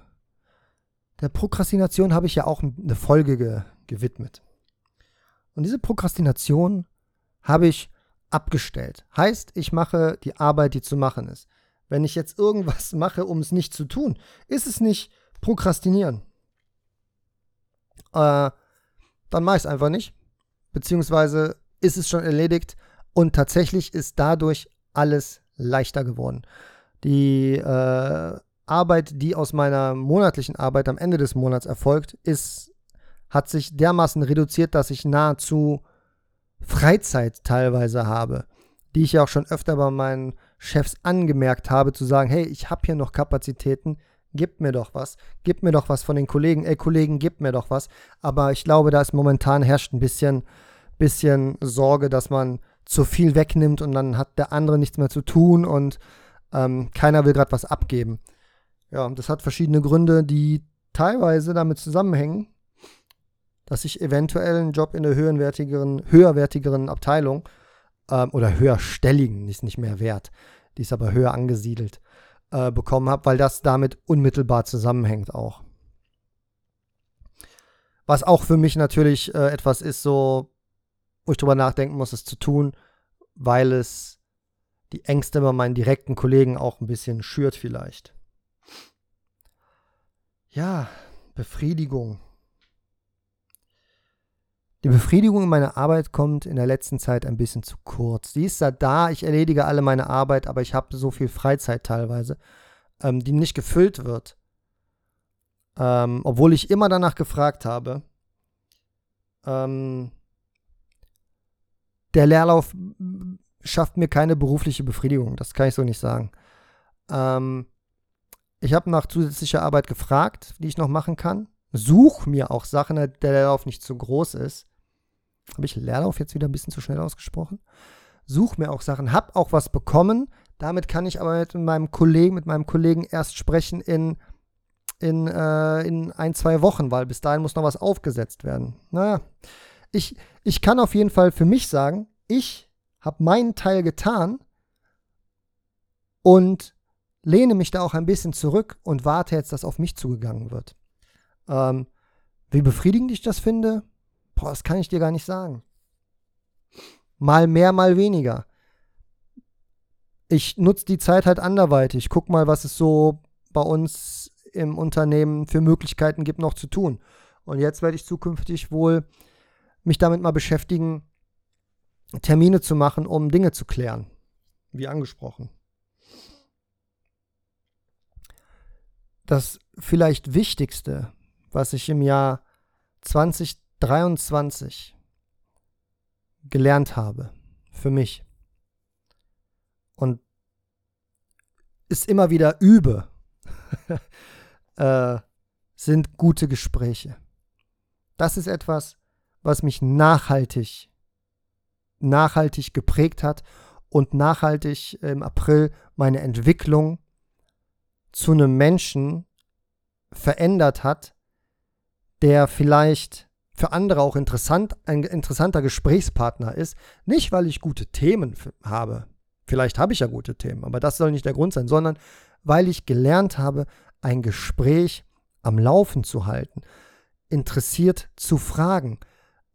Der Prokrastination habe ich ja auch eine Folge ge gewidmet. Und diese Prokrastination habe ich abgestellt. Heißt, ich mache die Arbeit, die zu machen ist. Wenn ich jetzt irgendwas mache, um es nicht zu tun, ist es nicht Prokrastinieren. Äh, dann mache ich es einfach nicht. Beziehungsweise ist es schon erledigt und tatsächlich ist dadurch alles leichter geworden. Die äh, Arbeit, die aus meiner monatlichen Arbeit am Ende des Monats erfolgt, ist hat sich dermaßen reduziert, dass ich nahezu Freizeit teilweise habe, die ich ja auch schon öfter bei meinen Chefs angemerkt habe, zu sagen, hey, ich habe hier noch Kapazitäten, gib mir doch was, gib mir doch was von den Kollegen, ey Kollegen, gib mir doch was. Aber ich glaube, da ist momentan herrscht ein bisschen, bisschen Sorge, dass man zu viel wegnimmt und dann hat der andere nichts mehr zu tun und ähm, keiner will gerade was abgeben. Ja, das hat verschiedene Gründe, die teilweise damit zusammenhängen, dass ich eventuell einen Job in der höherwertigeren, höherwertigeren Abteilung ähm, oder höherstelligen, die ist nicht mehr wert, die ist aber höher angesiedelt, äh, bekommen habe, weil das damit unmittelbar zusammenhängt auch. Was auch für mich natürlich äh, etwas ist, so, wo ich drüber nachdenken muss, es zu tun, weil es die Ängste bei meinen direkten Kollegen auch ein bisschen schürt vielleicht. Ja, Befriedigung. Die Befriedigung in meiner Arbeit kommt in der letzten Zeit ein bisschen zu kurz. Die ist da da, ich erledige alle meine Arbeit, aber ich habe so viel Freizeit teilweise, ähm, die nicht gefüllt wird. Ähm, obwohl ich immer danach gefragt habe. Ähm, der Leerlauf schafft mir keine berufliche Befriedigung, das kann ich so nicht sagen. Ähm, ich habe nach zusätzlicher Arbeit gefragt, die ich noch machen kann. Such mir auch Sachen, der Leerlauf nicht zu groß ist. Habe ich Leerlauf jetzt wieder ein bisschen zu schnell ausgesprochen? Such mir auch Sachen, hab auch was bekommen. Damit kann ich aber mit meinem Kollegen, mit meinem Kollegen erst sprechen in, in, äh, in ein, zwei Wochen, weil bis dahin muss noch was aufgesetzt werden. Naja, ich, ich kann auf jeden Fall für mich sagen, ich habe meinen Teil getan und lehne mich da auch ein bisschen zurück und warte jetzt, dass auf mich zugegangen wird. Ähm, wie befriedigend ich das finde, Boah, das kann ich dir gar nicht sagen. Mal mehr, mal weniger. Ich nutze die Zeit halt anderweitig. Guck mal, was es so bei uns im Unternehmen für Möglichkeiten gibt, noch zu tun. Und jetzt werde ich zukünftig wohl mich damit mal beschäftigen, Termine zu machen, um Dinge zu klären. Wie angesprochen. Das vielleicht Wichtigste, was ich im Jahr 2020 23 gelernt habe für mich und es immer wieder übe, äh, sind gute Gespräche. Das ist etwas, was mich nachhaltig, nachhaltig geprägt hat und nachhaltig im April meine Entwicklung zu einem Menschen verändert hat, der vielleicht für andere auch interessant, ein interessanter Gesprächspartner ist. Nicht, weil ich gute Themen habe. Vielleicht habe ich ja gute Themen, aber das soll nicht der Grund sein, sondern weil ich gelernt habe, ein Gespräch am Laufen zu halten. interessiert zu fragen,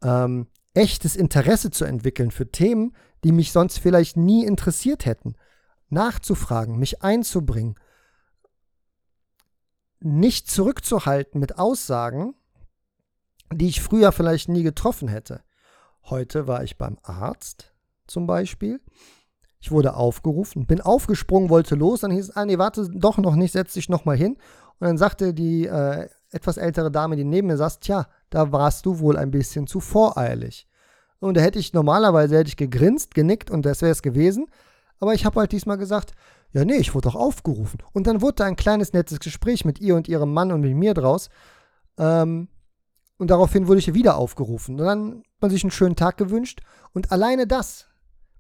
ähm, echtes Interesse zu entwickeln für Themen, die mich sonst vielleicht nie interessiert hätten. Nachzufragen, mich einzubringen, nicht zurückzuhalten mit Aussagen, die ich früher vielleicht nie getroffen hätte. Heute war ich beim Arzt zum Beispiel. Ich wurde aufgerufen, bin aufgesprungen, wollte los, dann hieß es, ah nee, warte doch noch nicht, setz dich noch mal hin. Und dann sagte die äh, etwas ältere Dame, die neben mir saß, tja, da warst du wohl ein bisschen zu voreilig. Und da hätte ich normalerweise hätte ich gegrinst, genickt und das wäre es gewesen. Aber ich habe halt diesmal gesagt, ja, nee, ich wurde doch aufgerufen. Und dann wurde da ein kleines nettes Gespräch mit ihr und ihrem Mann und mit mir draus. Ähm, und daraufhin wurde ich wieder aufgerufen. Und dann hat man sich einen schönen Tag gewünscht. Und alleine das,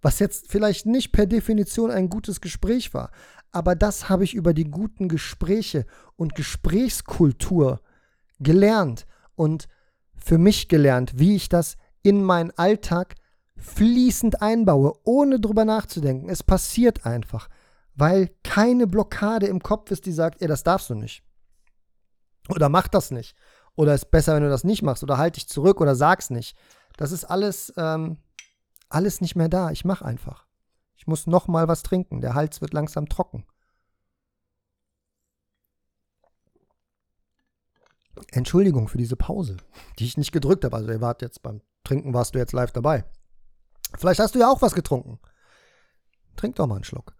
was jetzt vielleicht nicht per Definition ein gutes Gespräch war, aber das habe ich über die guten Gespräche und Gesprächskultur gelernt und für mich gelernt, wie ich das in meinen Alltag fließend einbaue, ohne drüber nachzudenken. Es passiert einfach, weil keine Blockade im Kopf ist, die sagt, ey, das darfst du nicht. Oder mach das nicht. Oder ist besser, wenn du das nicht machst. Oder halt dich zurück oder sag's nicht. Das ist alles, ähm, alles nicht mehr da. Ich mach einfach. Ich muss noch mal was trinken. Der Hals wird langsam trocken. Entschuldigung für diese Pause, die ich nicht gedrückt habe. Also ihr wart jetzt beim Trinken, warst du jetzt live dabei. Vielleicht hast du ja auch was getrunken. Trink doch mal einen Schluck.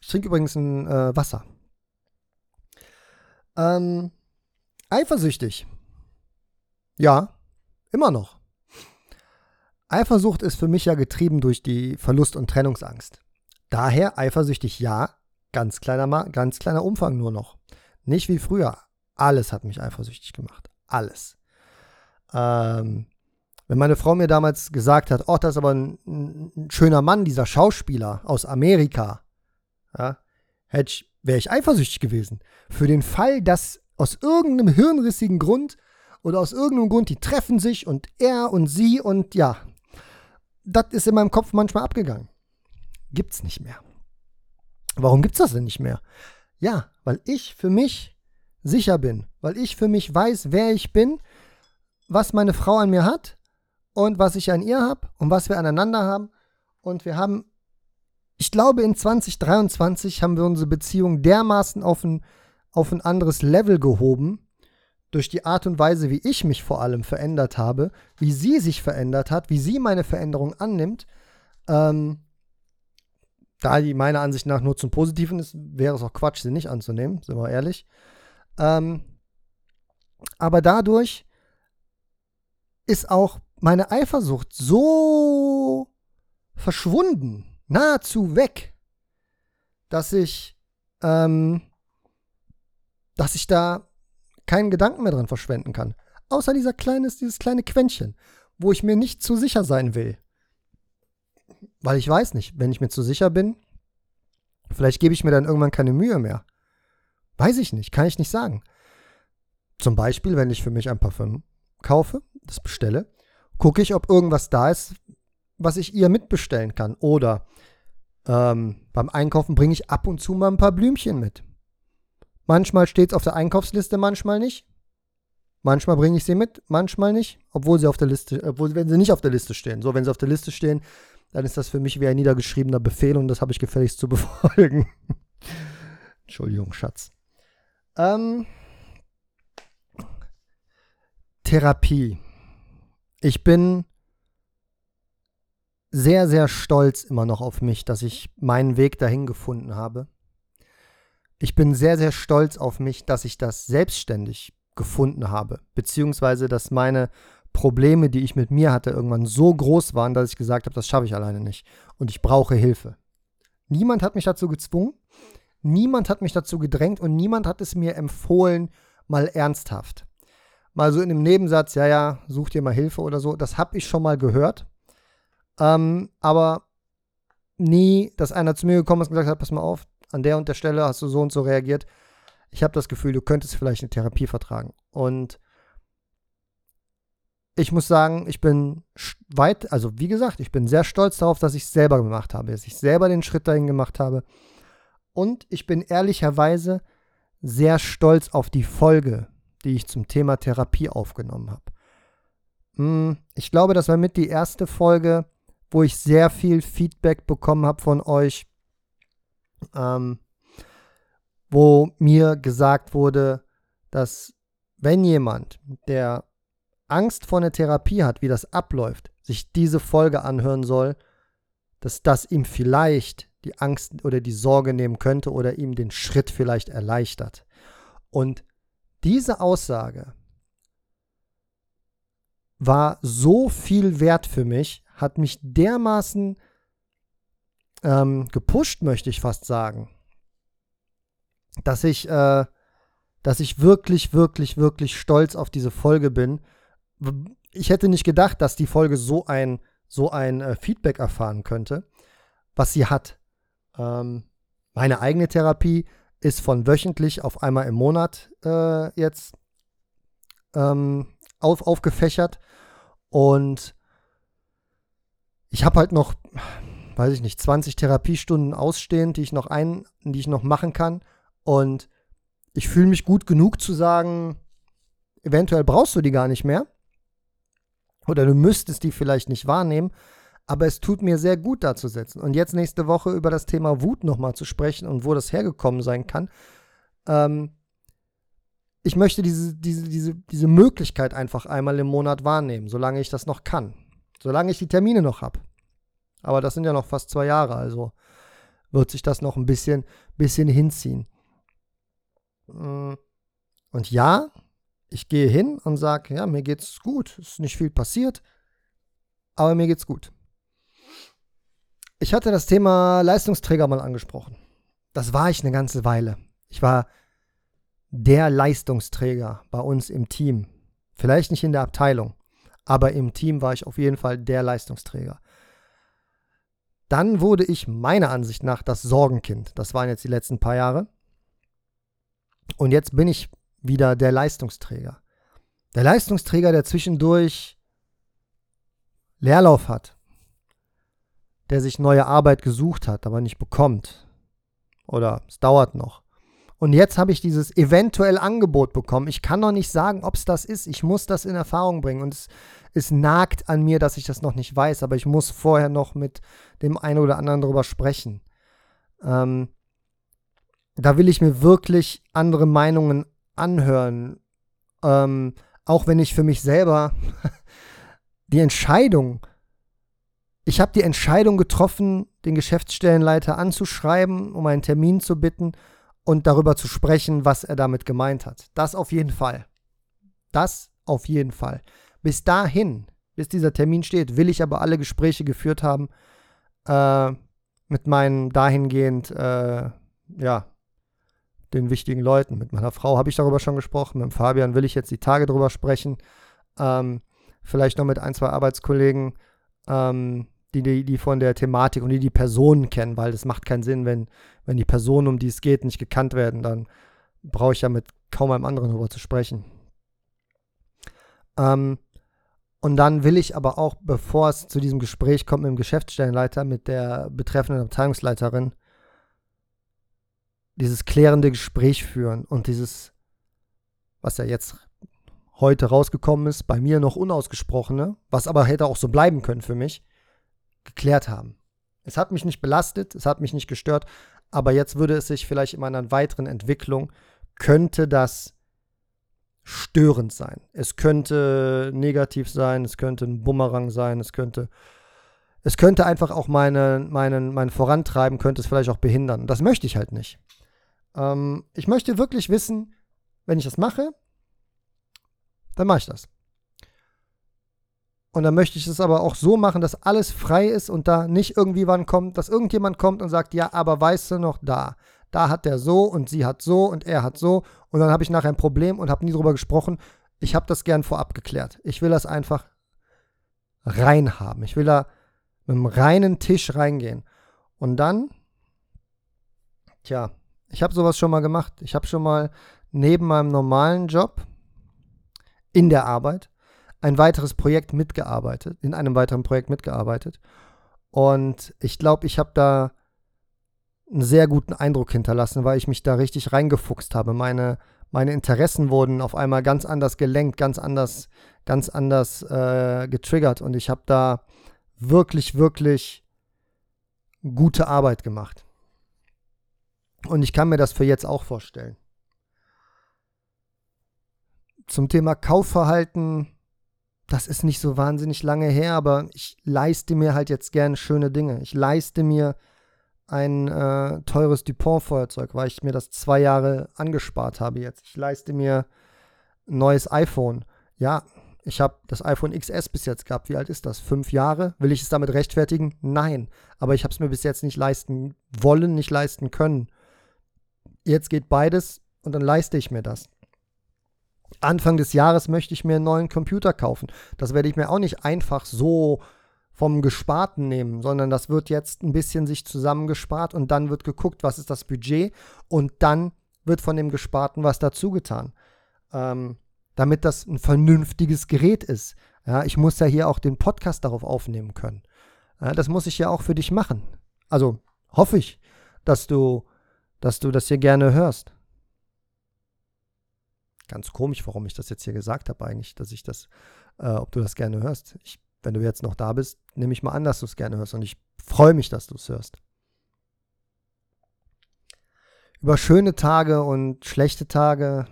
Ich trinke übrigens ein äh, Wasser. Ähm, eifersüchtig. Ja, immer noch. Eifersucht ist für mich ja getrieben durch die Verlust- und Trennungsangst. Daher eifersüchtig ja, ganz kleiner, ganz kleiner Umfang nur noch. Nicht wie früher. Alles hat mich eifersüchtig gemacht. Alles. Ähm, wenn meine Frau mir damals gesagt hat, oh, das ist aber ein, ein schöner Mann, dieser Schauspieler aus Amerika, ja, wäre ich eifersüchtig gewesen. Für den Fall, dass aus irgendeinem hirnrissigen Grund oder aus irgendeinem Grund, die treffen sich und er und sie und ja, das ist in meinem Kopf manchmal abgegangen. Gibt's nicht mehr. Warum gibt's das denn nicht mehr? Ja, weil ich für mich sicher bin, weil ich für mich weiß, wer ich bin, was meine Frau an mir hat und was ich an ihr habe und was wir aneinander haben. Und wir haben, ich glaube, in 2023 haben wir unsere Beziehung dermaßen auf ein, auf ein anderes Level gehoben, durch die Art und Weise, wie ich mich vor allem verändert habe, wie sie sich verändert hat, wie sie meine Veränderung annimmt, ähm, da die meiner Ansicht nach nur zum Positiven ist, wäre es auch Quatsch, sie nicht anzunehmen, sind wir ehrlich. Ähm, aber dadurch ist auch meine Eifersucht so verschwunden, nahezu weg, dass ich, ähm, dass ich da keinen Gedanken mehr dran verschwenden kann. Außer dieser kleines, dieses kleine Quäntchen, wo ich mir nicht zu sicher sein will. Weil ich weiß nicht, wenn ich mir zu sicher bin, vielleicht gebe ich mir dann irgendwann keine Mühe mehr. Weiß ich nicht, kann ich nicht sagen. Zum Beispiel, wenn ich für mich ein Parfüm kaufe, das bestelle, gucke ich, ob irgendwas da ist, was ich ihr mitbestellen kann. Oder ähm, beim Einkaufen bringe ich ab und zu mal ein paar Blümchen mit. Manchmal steht es auf der Einkaufsliste, manchmal nicht. Manchmal bringe ich sie mit, manchmal nicht, obwohl sie auf der Liste, obwohl wenn sie nicht auf der Liste stehen. So, wenn sie auf der Liste stehen, dann ist das für mich wie ein niedergeschriebener Befehl und das habe ich gefälligst zu befolgen. Entschuldigung, Schatz. Ähm, Therapie. Ich bin sehr, sehr stolz immer noch auf mich, dass ich meinen Weg dahin gefunden habe. Ich bin sehr, sehr stolz auf mich, dass ich das selbstständig gefunden habe, beziehungsweise dass meine Probleme, die ich mit mir hatte, irgendwann so groß waren, dass ich gesagt habe, das schaffe ich alleine nicht und ich brauche Hilfe. Niemand hat mich dazu gezwungen, niemand hat mich dazu gedrängt und niemand hat es mir empfohlen, mal ernsthaft. Mal so in einem Nebensatz, ja, ja, such dir mal Hilfe oder so, das habe ich schon mal gehört. Ähm, aber nie, dass einer zu mir gekommen ist und gesagt hat, pass mal auf, an der und der Stelle hast du so und so reagiert. Ich habe das Gefühl, du könntest vielleicht eine Therapie vertragen. Und ich muss sagen, ich bin weit, also wie gesagt, ich bin sehr stolz darauf, dass ich es selber gemacht habe, dass ich selber den Schritt dahin gemacht habe. Und ich bin ehrlicherweise sehr stolz auf die Folge die ich zum Thema Therapie aufgenommen habe. Hm, ich glaube, das war mit die erste Folge, wo ich sehr viel Feedback bekommen habe von euch, ähm, wo mir gesagt wurde, dass wenn jemand, der Angst vor einer Therapie hat, wie das abläuft, sich diese Folge anhören soll, dass das ihm vielleicht die Angst oder die Sorge nehmen könnte oder ihm den Schritt vielleicht erleichtert. Und diese Aussage war so viel wert für mich, hat mich dermaßen ähm, gepusht, möchte ich fast sagen, dass ich, äh, dass ich wirklich, wirklich, wirklich stolz auf diese Folge bin. Ich hätte nicht gedacht, dass die Folge so ein, so ein äh, Feedback erfahren könnte, was sie hat. Ähm, meine eigene Therapie ist von wöchentlich auf einmal im Monat äh, jetzt ähm, auf, aufgefächert. Und ich habe halt noch, weiß ich nicht, 20 Therapiestunden ausstehend, die ich noch ein, die ich noch machen kann. Und ich fühle mich gut genug zu sagen, eventuell brauchst du die gar nicht mehr. Oder du müsstest die vielleicht nicht wahrnehmen aber es tut mir sehr gut, da zu sitzen. Und jetzt nächste Woche über das Thema Wut nochmal zu sprechen und wo das hergekommen sein kann. Ähm, ich möchte diese, diese, diese, diese Möglichkeit einfach einmal im Monat wahrnehmen, solange ich das noch kann. Solange ich die Termine noch habe. Aber das sind ja noch fast zwei Jahre, also wird sich das noch ein bisschen, bisschen hinziehen. Mm. Und ja, ich gehe hin und sage, ja, mir geht's gut, ist nicht viel passiert, aber mir geht's gut. Ich hatte das Thema Leistungsträger mal angesprochen. Das war ich eine ganze Weile. Ich war der Leistungsträger bei uns im Team. Vielleicht nicht in der Abteilung, aber im Team war ich auf jeden Fall der Leistungsträger. Dann wurde ich meiner Ansicht nach das Sorgenkind. Das waren jetzt die letzten paar Jahre. Und jetzt bin ich wieder der Leistungsträger. Der Leistungsträger, der zwischendurch Leerlauf hat, der sich neue Arbeit gesucht hat, aber nicht bekommt. Oder es dauert noch. Und jetzt habe ich dieses eventuell Angebot bekommen. Ich kann noch nicht sagen, ob es das ist. Ich muss das in Erfahrung bringen. Und es, es nagt an mir, dass ich das noch nicht weiß. Aber ich muss vorher noch mit dem einen oder anderen darüber sprechen. Ähm, da will ich mir wirklich andere Meinungen anhören. Ähm, auch wenn ich für mich selber die Entscheidung ich habe die Entscheidung getroffen, den Geschäftsstellenleiter anzuschreiben, um einen Termin zu bitten und darüber zu sprechen, was er damit gemeint hat. Das auf jeden Fall. Das auf jeden Fall. Bis dahin, bis dieser Termin steht, will ich aber alle Gespräche geführt haben äh, mit meinen dahingehend, äh, ja, den wichtigen Leuten. Mit meiner Frau habe ich darüber schon gesprochen. Mit Fabian will ich jetzt die Tage darüber sprechen. Ähm, vielleicht noch mit ein, zwei Arbeitskollegen. Ähm, die, die, die von der Thematik und die die Personen kennen, weil das macht keinen Sinn, wenn, wenn die Personen, um die es geht, nicht gekannt werden, dann brauche ich ja mit kaum einem anderen darüber zu sprechen. Ähm, und dann will ich aber auch, bevor es zu diesem Gespräch kommt mit dem Geschäftsstellenleiter, mit der betreffenden Abteilungsleiterin, dieses klärende Gespräch führen und dieses, was ja jetzt heute rausgekommen ist, bei mir noch unausgesprochene, was aber hätte auch so bleiben können für mich, geklärt haben. Es hat mich nicht belastet, es hat mich nicht gestört, aber jetzt würde es sich vielleicht in meiner weiteren Entwicklung, könnte das störend sein. Es könnte negativ sein, es könnte ein Bumerang sein, es könnte, es könnte einfach auch meine, meinen, mein Vorantreiben, könnte es vielleicht auch behindern. Das möchte ich halt nicht. Ähm, ich möchte wirklich wissen, wenn ich das mache, dann mache ich das. Und dann möchte ich es aber auch so machen, dass alles frei ist und da nicht irgendwie wann kommt, dass irgendjemand kommt und sagt, ja, aber weißt du noch, da, da hat der so und sie hat so und er hat so und dann habe ich nachher ein Problem und habe nie drüber gesprochen. Ich habe das gern vorab geklärt. Ich will das einfach rein haben. Ich will da mit einem reinen Tisch reingehen. Und dann, tja, ich habe sowas schon mal gemacht. Ich habe schon mal neben meinem normalen Job in der Arbeit ein weiteres Projekt mitgearbeitet, in einem weiteren Projekt mitgearbeitet. Und ich glaube, ich habe da einen sehr guten Eindruck hinterlassen, weil ich mich da richtig reingefuchst habe. Meine, meine Interessen wurden auf einmal ganz anders gelenkt, ganz anders, ganz anders äh, getriggert und ich habe da wirklich, wirklich gute Arbeit gemacht. Und ich kann mir das für jetzt auch vorstellen. Zum Thema Kaufverhalten, das ist nicht so wahnsinnig lange her, aber ich leiste mir halt jetzt gerne schöne Dinge. Ich leiste mir ein äh, teures Dupont-Feuerzeug, weil ich mir das zwei Jahre angespart habe jetzt. Ich leiste mir ein neues iPhone. Ja, ich habe das iPhone XS bis jetzt gehabt. Wie alt ist das? Fünf Jahre? Will ich es damit rechtfertigen? Nein. Aber ich habe es mir bis jetzt nicht leisten wollen, nicht leisten können. Jetzt geht beides und dann leiste ich mir das. Anfang des Jahres möchte ich mir einen neuen Computer kaufen. Das werde ich mir auch nicht einfach so vom Gesparten nehmen, sondern das wird jetzt ein bisschen sich zusammengespart und dann wird geguckt, was ist das Budget und dann wird von dem Gesparten was dazu getan. Ähm, damit das ein vernünftiges Gerät ist. Ja, ich muss ja hier auch den Podcast darauf aufnehmen können. Ja, das muss ich ja auch für dich machen. Also hoffe ich, dass du, dass du das hier gerne hörst. Ganz komisch, warum ich das jetzt hier gesagt habe eigentlich, dass ich das, äh, ob du das gerne hörst. Ich, wenn du jetzt noch da bist, nehme ich mal an, dass du es gerne hörst und ich freue mich, dass du es hörst. Über schöne Tage und schlechte Tage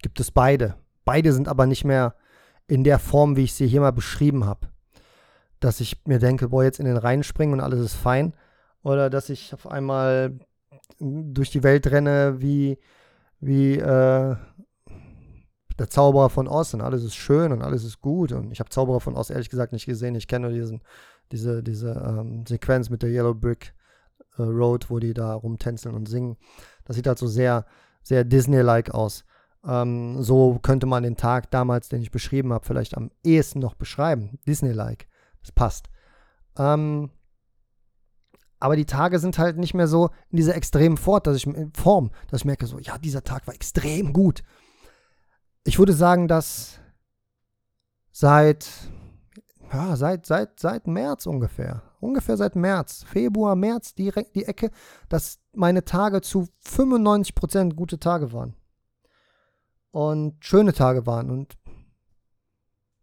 gibt es beide. Beide sind aber nicht mehr in der Form, wie ich sie hier mal beschrieben habe. Dass ich mir denke, boah, jetzt in den Rhein springen und alles ist fein. Oder dass ich auf einmal durch die Welt renne wie, wie äh, der Zauberer von Oz und alles ist schön und alles ist gut. Und ich habe Zauberer von Oz ehrlich gesagt nicht gesehen. Ich kenne nur diesen, diese, diese ähm, Sequenz mit der Yellow Brick äh, Road, wo die da rumtänzeln und singen. Das sieht halt so sehr, sehr Disney-like aus. Ähm, so könnte man den Tag damals, den ich beschrieben habe, vielleicht am ehesten noch beschreiben. Disney-like. Das passt. Ähm, aber die Tage sind halt nicht mehr so in dieser extremen Fort, dass ich, Form, dass ich merke, so, ja, dieser Tag war extrem gut. Ich würde sagen, dass seit, ja, seit, seit, seit März ungefähr, ungefähr seit März, Februar, März, die, die Ecke, dass meine Tage zu 95% gute Tage waren und schöne Tage waren. Und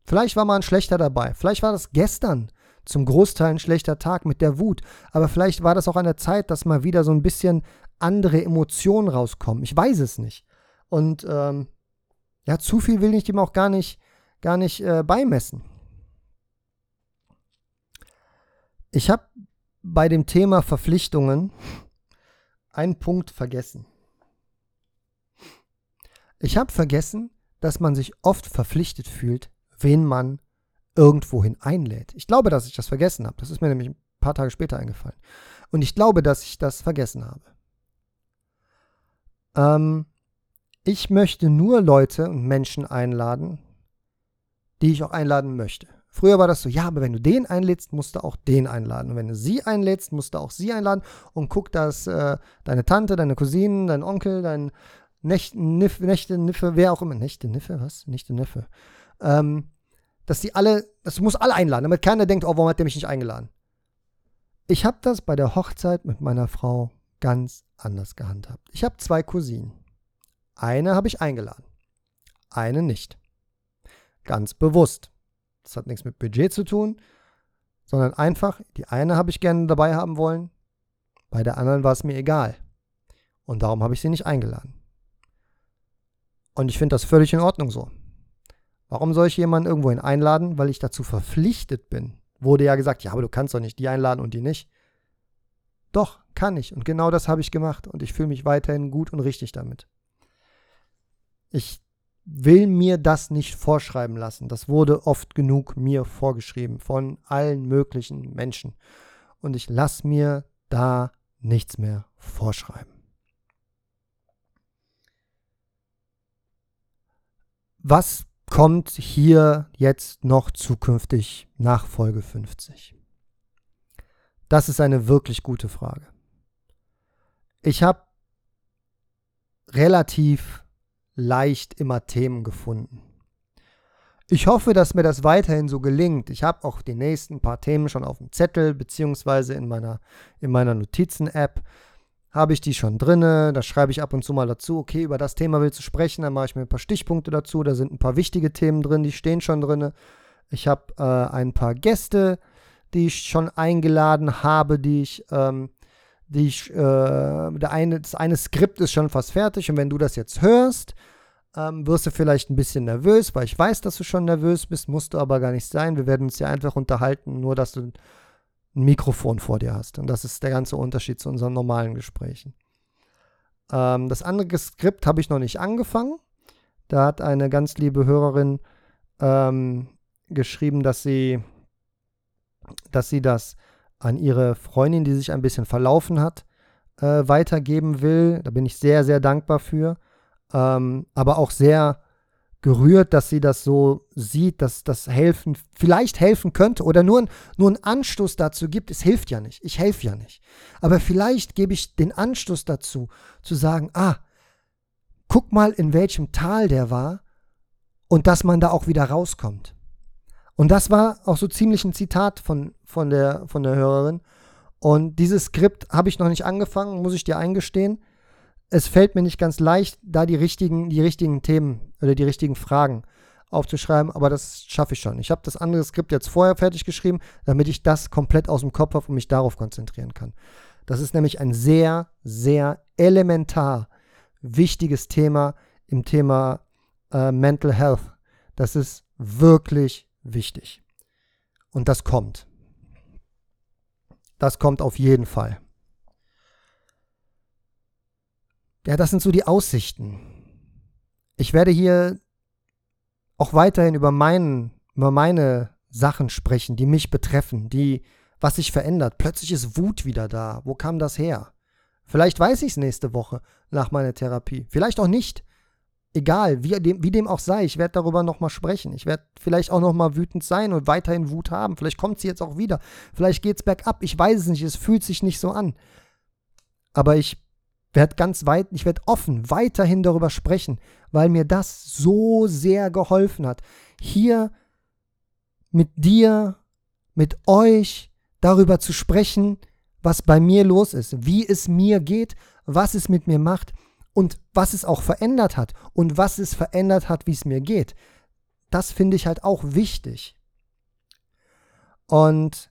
vielleicht war mal ein schlechter dabei. Vielleicht war das gestern zum Großteil ein schlechter Tag mit der Wut. Aber vielleicht war das auch an der Zeit, dass mal wieder so ein bisschen andere Emotionen rauskommen. Ich weiß es nicht. Und ähm, ja, zu viel will ich dem auch gar nicht, gar nicht äh, beimessen. Ich habe bei dem Thema Verpflichtungen einen Punkt vergessen. Ich habe vergessen, dass man sich oft verpflichtet fühlt, wen man irgendwohin einlädt. Ich glaube, dass ich das vergessen habe. Das ist mir nämlich ein paar Tage später eingefallen. Und ich glaube, dass ich das vergessen habe. Ähm, ich möchte nur Leute und Menschen einladen, die ich auch einladen möchte. Früher war das so, ja, aber wenn du den einlädst, musst du auch den einladen. Und wenn du sie einlädst, musst du auch sie einladen. Und guck, dass äh, deine Tante, deine Cousinen, dein Onkel, dein Nächte, Niffe, Nächte, Niffe, wer auch immer. Nächte, Niffe, was? Nächte, Niffe. Ähm, dass die alle, das muss alle einladen, damit keiner denkt, oh, warum hat der mich nicht eingeladen? Ich habe das bei der Hochzeit mit meiner Frau ganz anders gehandhabt. Ich habe zwei Cousinen. Eine habe ich eingeladen, eine nicht. Ganz bewusst. Das hat nichts mit Budget zu tun, sondern einfach, die eine habe ich gerne dabei haben wollen, bei der anderen war es mir egal. Und darum habe ich sie nicht eingeladen. Und ich finde das völlig in Ordnung so. Warum soll ich jemanden irgendwohin einladen? Weil ich dazu verpflichtet bin. Wurde ja gesagt, ja, aber du kannst doch nicht die einladen und die nicht. Doch, kann ich. Und genau das habe ich gemacht. Und ich fühle mich weiterhin gut und richtig damit. Ich will mir das nicht vorschreiben lassen. Das wurde oft genug mir vorgeschrieben von allen möglichen Menschen. Und ich lasse mir da nichts mehr vorschreiben. Was kommt hier jetzt noch zukünftig nach Folge 50? Das ist eine wirklich gute Frage. Ich habe relativ leicht immer Themen gefunden. Ich hoffe, dass mir das weiterhin so gelingt. Ich habe auch die nächsten paar Themen schon auf dem Zettel beziehungsweise in meiner, in meiner Notizen-App. Habe ich die schon drinne. Da schreibe ich ab und zu mal dazu, okay, über das Thema willst du sprechen, dann mache ich mir ein paar Stichpunkte dazu. Da sind ein paar wichtige Themen drin, die stehen schon drinne. Ich habe äh, ein paar Gäste, die ich schon eingeladen habe, die ich, ähm, die ich, äh, der eine, das eine Skript ist schon fast fertig und wenn du das jetzt hörst, ähm, wirst du vielleicht ein bisschen nervös, weil ich weiß, dass du schon nervös bist, musst du aber gar nicht sein. Wir werden uns ja einfach unterhalten, nur dass du ein Mikrofon vor dir hast. Und das ist der ganze Unterschied zu unseren normalen Gesprächen. Ähm, das andere Skript habe ich noch nicht angefangen. Da hat eine ganz liebe Hörerin ähm, geschrieben, dass sie, dass sie das an ihre Freundin, die sich ein bisschen verlaufen hat, äh, weitergeben will. Da bin ich sehr, sehr dankbar für ähm, aber auch sehr gerührt, dass sie das so sieht, dass das helfen, vielleicht helfen könnte oder nur, nur einen Anstoß dazu gibt. Es hilft ja nicht. Ich helfe ja nicht. Aber vielleicht gebe ich den Anstoß dazu, zu sagen, ah, guck mal, in welchem Tal der war und dass man da auch wieder rauskommt. Und das war auch so ziemlich ein Zitat von, von, der, von der Hörerin. Und dieses Skript habe ich noch nicht angefangen, muss ich dir eingestehen es fällt mir nicht ganz leicht, da die richtigen, die richtigen Themen oder die richtigen Fragen aufzuschreiben, aber das schaffe ich schon. Ich habe das andere Skript jetzt vorher fertig geschrieben, damit ich das komplett aus dem Kopf habe und mich darauf konzentrieren kann. Das ist nämlich ein sehr, sehr elementar wichtiges Thema im Thema äh, Mental Health. Das ist wirklich wichtig. Und das kommt. Das kommt auf jeden Fall. Ja, das sind so die Aussichten. Ich werde hier auch weiterhin über, meinen, über meine Sachen sprechen, die mich betreffen, die, was sich verändert. Plötzlich ist Wut wieder da. Wo kam das her? Vielleicht weiß ich es nächste Woche nach meiner Therapie. Vielleicht auch nicht. Egal, wie dem, wie dem auch sei, ich werde darüber nochmal sprechen. Ich werde vielleicht auch nochmal wütend sein und weiterhin Wut haben. Vielleicht kommt sie jetzt auch wieder. Vielleicht geht es bergab. Ich weiß es nicht. Es fühlt sich nicht so an. Aber ich werde ganz weit, ich werde offen weiterhin darüber sprechen, weil mir das so sehr geholfen hat. Hier mit dir, mit euch darüber zu sprechen, was bei mir los ist, wie es mir geht, was es mit mir macht und was es auch verändert hat und was es verändert hat, wie es mir geht. Das finde ich halt auch wichtig. Und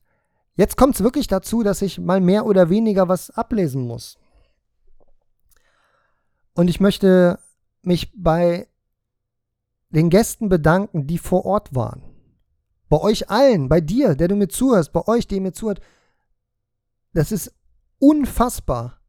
jetzt kommt es wirklich dazu, dass ich mal mehr oder weniger was ablesen muss. Und ich möchte mich bei den Gästen bedanken, die vor Ort waren. Bei euch allen, bei dir, der du mir zuhörst, bei euch, der mir zuhört. Das ist unfassbar.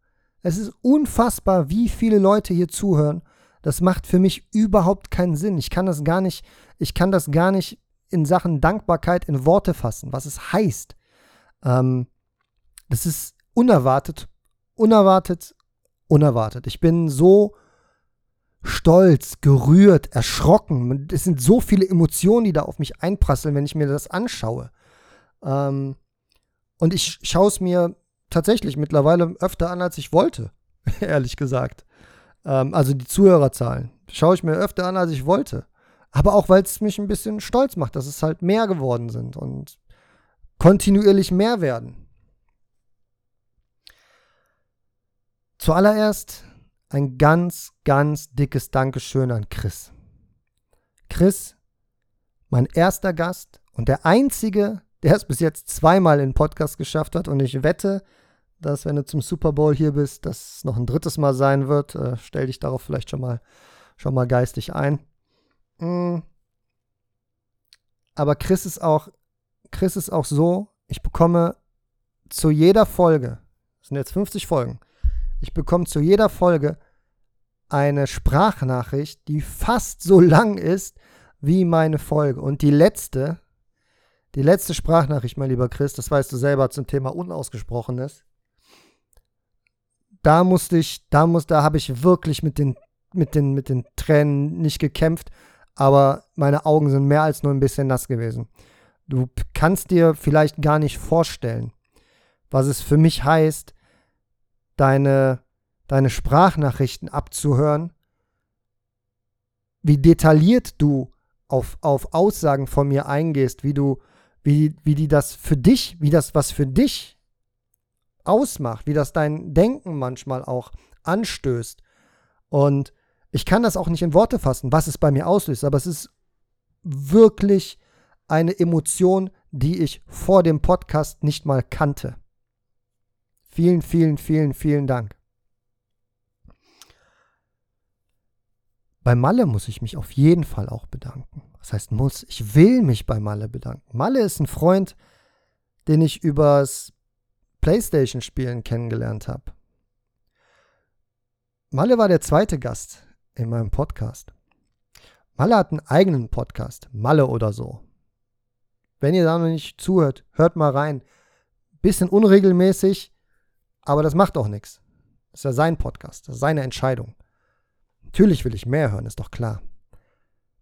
Es ist unfassbar, wie viele Leute hier zuhören. Das macht für mich überhaupt keinen Sinn. Ich kann das gar nicht, ich kann das gar nicht in Sachen Dankbarkeit in Worte fassen, was es heißt. Ähm, das ist unerwartet, unerwartet unerwartet. Ich bin so stolz, gerührt, erschrocken. Es sind so viele Emotionen, die da auf mich einprasseln, wenn ich mir das anschaue. Ähm, und ich schaue es mir tatsächlich mittlerweile öfter an, als ich wollte, ehrlich gesagt. Ähm, also die Zuhörerzahlen schaue ich mir öfter an, als ich wollte. Aber auch, weil es mich ein bisschen stolz macht, dass es halt mehr geworden sind und kontinuierlich mehr werden. Zuallererst ein ganz, ganz dickes Dankeschön an Chris. Chris, mein erster Gast und der einzige, der es bis jetzt zweimal in Podcast geschafft hat. Und ich wette, dass wenn du zum Super Bowl hier bist, das noch ein drittes Mal sein wird. Äh, stell dich darauf vielleicht schon mal, schon mal geistig ein. Mm. Aber Chris ist auch, Chris ist auch so, ich bekomme zu jeder Folge, das sind jetzt 50 Folgen, ich bekomme zu jeder Folge eine Sprachnachricht, die fast so lang ist wie meine Folge. Und die letzte, die letzte Sprachnachricht, mein lieber Chris, das weißt du selber zum Thema Unausgesprochenes. Da musste ich, da muss, da habe ich wirklich mit den, mit den, mit den Tränen nicht gekämpft, aber meine Augen sind mehr als nur ein bisschen nass gewesen. Du kannst dir vielleicht gar nicht vorstellen, was es für mich heißt, deine, deine Sprachnachrichten abzuhören, wie detailliert du auf, auf Aussagen von mir eingehst, wie du, wie, wie die das für dich, wie das was für dich ausmacht, wie das dein Denken manchmal auch anstößt. Und ich kann das auch nicht in Worte fassen, was es bei mir auslöst, aber es ist wirklich eine Emotion, die ich vor dem Podcast nicht mal kannte. Vielen, vielen, vielen, vielen Dank. Bei Malle muss ich mich auf jeden Fall auch bedanken. Das heißt muss, ich will mich bei Malle bedanken. Malle ist ein Freund, den ich übers Playstation-Spielen kennengelernt habe. Malle war der zweite Gast in meinem Podcast. Malle hat einen eigenen Podcast, Malle oder so. Wenn ihr da noch nicht zuhört, hört mal rein. Bisschen unregelmäßig, aber das macht auch nichts. Das ist ja sein Podcast, das ist seine Entscheidung. Natürlich will ich mehr hören, ist doch klar.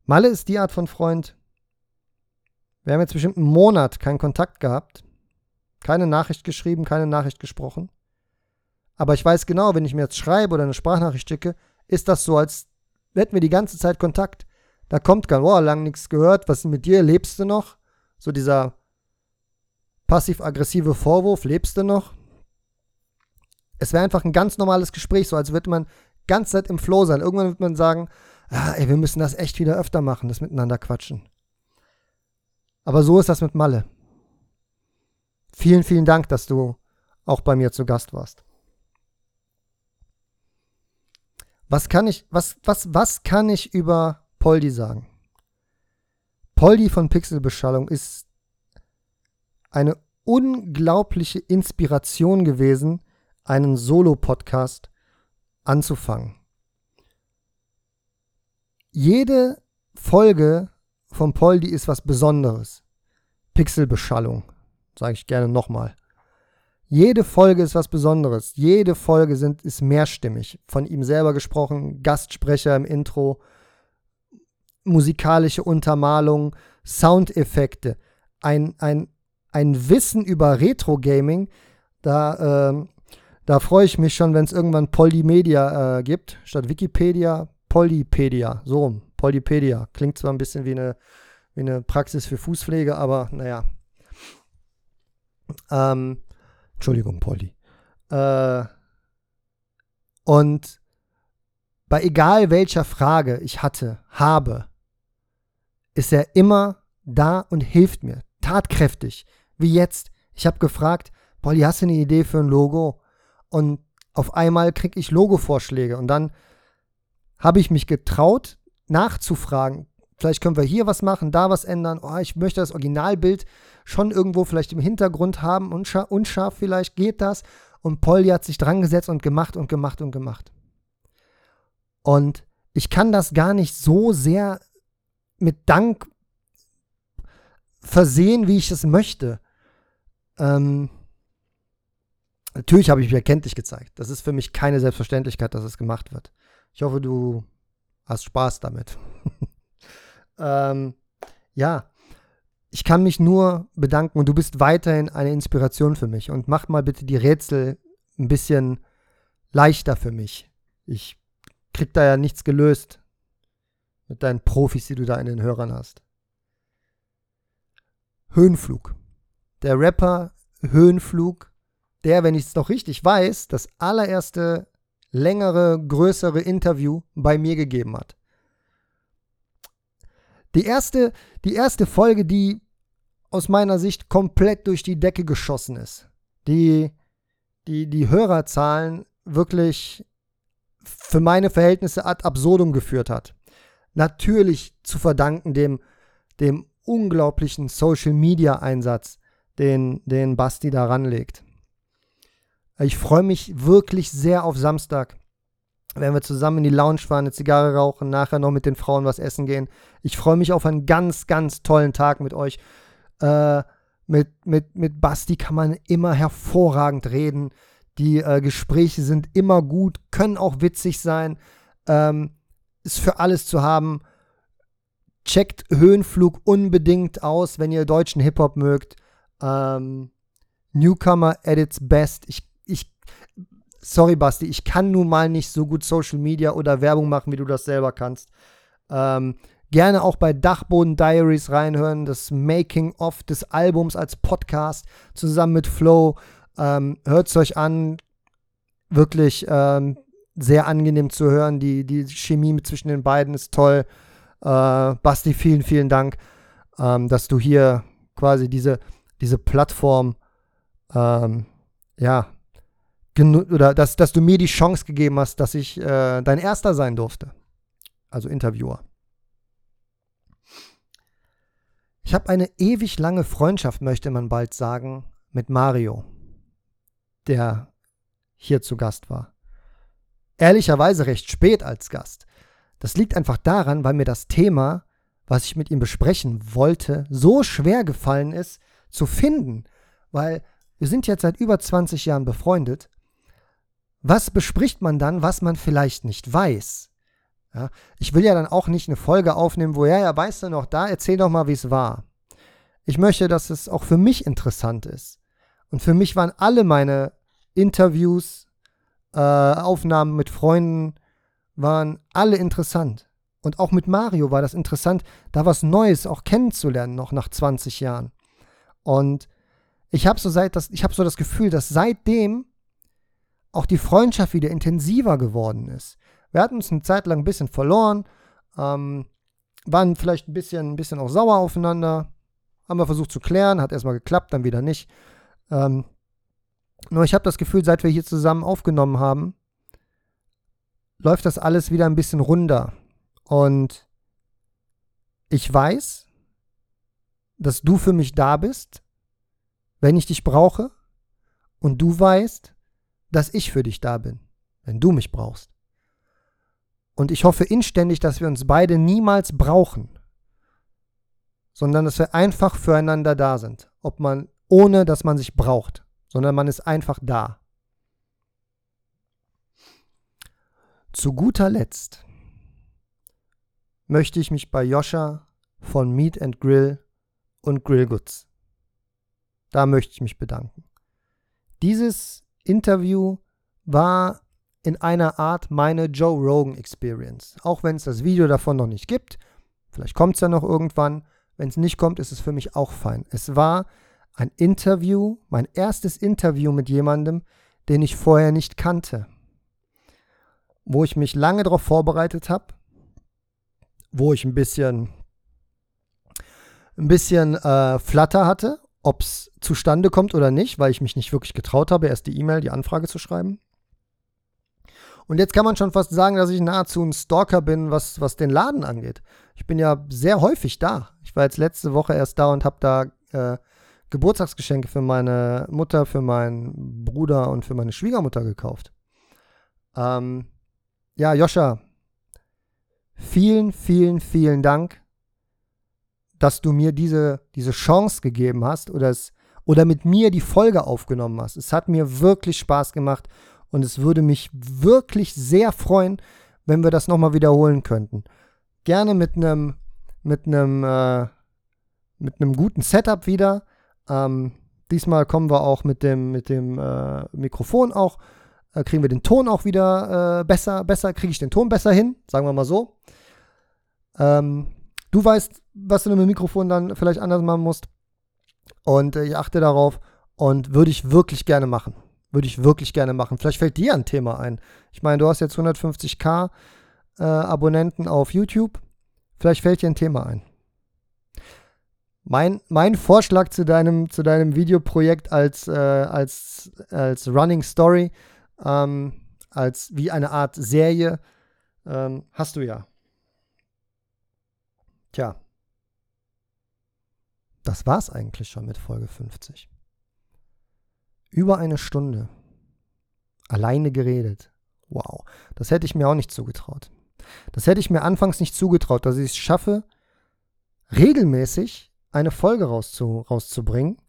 Malle ist die Art von Freund. Wir haben jetzt bestimmt einen Monat keinen Kontakt gehabt. Keine Nachricht geschrieben, keine Nachricht gesprochen. Aber ich weiß genau, wenn ich mir jetzt schreibe oder eine Sprachnachricht schicke, ist das so, als hätten wir die ganze Zeit Kontakt. Da kommt gar, oh, lang nichts gehört, was ist mit dir, lebst du noch? So dieser passiv-aggressive Vorwurf, lebst du noch? Es wäre einfach ein ganz normales Gespräch, so als würde man ganze Zeit im Flow sein. Irgendwann wird man sagen, ah, ey, wir müssen das echt wieder öfter machen, das miteinander quatschen. Aber so ist das mit Malle. Vielen, vielen Dank, dass du auch bei mir zu Gast warst. Was kann ich, was, was, was kann ich über Poldi sagen? Poldi von Pixelbeschallung ist eine unglaubliche Inspiration gewesen, einen Solo-Podcast anzufangen. Jede Folge von Poldi ist was Besonderes. Pixelbeschallung, sage ich gerne nochmal. Jede Folge ist was Besonderes. Jede Folge sind, ist mehrstimmig. Von ihm selber gesprochen, Gastsprecher im Intro, musikalische Untermalung, Soundeffekte, ein, ein, ein Wissen über Retro-Gaming. Da äh, da freue ich mich schon, wenn es irgendwann Polymedia äh, gibt, statt Wikipedia, Polypedia, so rum, Polypedia. Klingt zwar ein bisschen wie eine, wie eine Praxis für Fußpflege, aber naja. Ähm, Entschuldigung, Polly. Äh, und bei egal welcher Frage ich hatte, habe, ist er immer da und hilft mir, tatkräftig, wie jetzt. Ich habe gefragt, Polly, hast du eine Idee für ein Logo? Und auf einmal kriege ich Logo-Vorschläge und dann habe ich mich getraut, nachzufragen. Vielleicht können wir hier was machen, da was ändern. Oh, ich möchte das Originalbild schon irgendwo vielleicht im Hintergrund haben. Unscharf, unscharf vielleicht geht das. Und Polly hat sich dran gesetzt und gemacht und gemacht und gemacht. Und ich kann das gar nicht so sehr mit Dank versehen, wie ich es möchte. Ähm, Natürlich habe ich mich erkenntlich gezeigt. Das ist für mich keine Selbstverständlichkeit, dass es gemacht wird. Ich hoffe, du hast Spaß damit. ähm, ja, ich kann mich nur bedanken und du bist weiterhin eine Inspiration für mich. Und mach mal bitte die Rätsel ein bisschen leichter für mich. Ich krieg da ja nichts gelöst mit deinen Profis, die du da in den Hörern hast. Höhenflug. Der Rapper Höhenflug der, wenn ich es noch richtig weiß, das allererste längere, größere Interview bei mir gegeben hat. Die erste, die erste Folge, die aus meiner Sicht komplett durch die Decke geschossen ist, die die, die Hörerzahlen wirklich für meine Verhältnisse ad absurdum geführt hat. Natürlich zu verdanken dem, dem unglaublichen Social-Media-Einsatz, den, den Basti da ranlegt. Ich freue mich wirklich sehr auf Samstag. Wenn wir zusammen in die Lounge fahren, eine Zigarre rauchen, nachher noch mit den Frauen was essen gehen. Ich freue mich auf einen ganz, ganz tollen Tag mit euch. Äh, mit, mit, mit Basti kann man immer hervorragend reden. Die äh, Gespräche sind immer gut, können auch witzig sein. Ähm, ist für alles zu haben. Checkt Höhenflug unbedingt aus, wenn ihr deutschen Hip-Hop mögt. Ähm, Newcomer at its best. Ich sorry Basti, ich kann nun mal nicht so gut Social Media oder Werbung machen, wie du das selber kannst. Ähm, gerne auch bei Dachboden Diaries reinhören, das Making of des Albums als Podcast zusammen mit Flow. Ähm, Hört es euch an. Wirklich ähm, sehr angenehm zu hören. Die, die Chemie zwischen den beiden ist toll. Äh, Basti, vielen, vielen Dank, ähm, dass du hier quasi diese, diese Plattform, ähm, ja, oder dass, dass du mir die Chance gegeben hast, dass ich äh, dein Erster sein durfte. Also Interviewer. Ich habe eine ewig lange Freundschaft, möchte man bald sagen, mit Mario, der hier zu Gast war. Ehrlicherweise recht spät als Gast. Das liegt einfach daran, weil mir das Thema, was ich mit ihm besprechen wollte, so schwer gefallen ist zu finden, weil wir sind jetzt seit über 20 Jahren befreundet. Was bespricht man dann, was man vielleicht nicht weiß? Ja, ich will ja dann auch nicht eine Folge aufnehmen, wo, ja, ja, weißt du noch, da erzähl doch mal, wie es war. Ich möchte, dass es auch für mich interessant ist. Und für mich waren alle meine Interviews, äh, Aufnahmen mit Freunden, waren alle interessant. Und auch mit Mario war das interessant, da was Neues auch kennenzulernen, noch nach 20 Jahren. Und ich habe so, seit das, hab so das Gefühl, dass seitdem auch die Freundschaft wieder intensiver geworden ist. Wir hatten uns eine Zeit lang ein bisschen verloren, ähm, waren vielleicht ein bisschen, ein bisschen auch sauer aufeinander, haben wir versucht zu klären, hat erstmal geklappt, dann wieder nicht. Ähm, nur ich habe das Gefühl, seit wir hier zusammen aufgenommen haben, läuft das alles wieder ein bisschen runder. Und ich weiß, dass du für mich da bist, wenn ich dich brauche. Und du weißt, dass ich für dich da bin, wenn du mich brauchst. Und ich hoffe inständig, dass wir uns beide niemals brauchen, sondern dass wir einfach füreinander da sind. Ob man, ohne dass man sich braucht, sondern man ist einfach da. Zu guter Letzt möchte ich mich bei Joscha von Meat and Grill und Grillgoods. Da möchte ich mich bedanken. Dieses Interview war in einer Art meine Joe Rogan Experience. Auch wenn es das Video davon noch nicht gibt. Vielleicht kommt es ja noch irgendwann. Wenn es nicht kommt, ist es für mich auch fein. Es war ein Interview, mein erstes Interview mit jemandem, den ich vorher nicht kannte. Wo ich mich lange darauf vorbereitet habe. Wo ich ein bisschen, ein bisschen äh, Flatter hatte, ob es zustande kommt oder nicht, weil ich mich nicht wirklich getraut habe, erst die E-Mail, die Anfrage zu schreiben. Und jetzt kann man schon fast sagen, dass ich nahezu ein Stalker bin, was, was den Laden angeht. Ich bin ja sehr häufig da. Ich war jetzt letzte Woche erst da und habe da äh, Geburtstagsgeschenke für meine Mutter, für meinen Bruder und für meine Schwiegermutter gekauft. Ähm, ja, Joscha, vielen, vielen, vielen Dank, dass du mir diese, diese Chance gegeben hast oder, es, oder mit mir die Folge aufgenommen hast. Es hat mir wirklich Spaß gemacht und es würde mich wirklich sehr freuen, wenn wir das nochmal wiederholen könnten. Gerne mit einem mit einem äh, mit einem guten Setup wieder. Ähm, diesmal kommen wir auch mit dem mit dem äh, Mikrofon auch äh, kriegen wir den Ton auch wieder äh, besser besser kriege ich den Ton besser hin, sagen wir mal so. Ähm, du weißt, was du mit dem Mikrofon dann vielleicht anders machen musst und äh, ich achte darauf und würde ich wirklich gerne machen. Würde ich wirklich gerne machen. Vielleicht fällt dir ein Thema ein. Ich meine, du hast jetzt 150k äh, Abonnenten auf YouTube. Vielleicht fällt dir ein Thema ein. Mein, mein Vorschlag zu deinem, zu deinem Videoprojekt als, äh, als, als Running Story, ähm, als wie eine Art Serie, ähm, hast du ja. Tja. Das war's eigentlich schon mit Folge 50. Über eine Stunde. Alleine geredet. Wow. Das hätte ich mir auch nicht zugetraut. Das hätte ich mir anfangs nicht zugetraut, dass ich es schaffe, regelmäßig eine Folge rauszu, rauszubringen,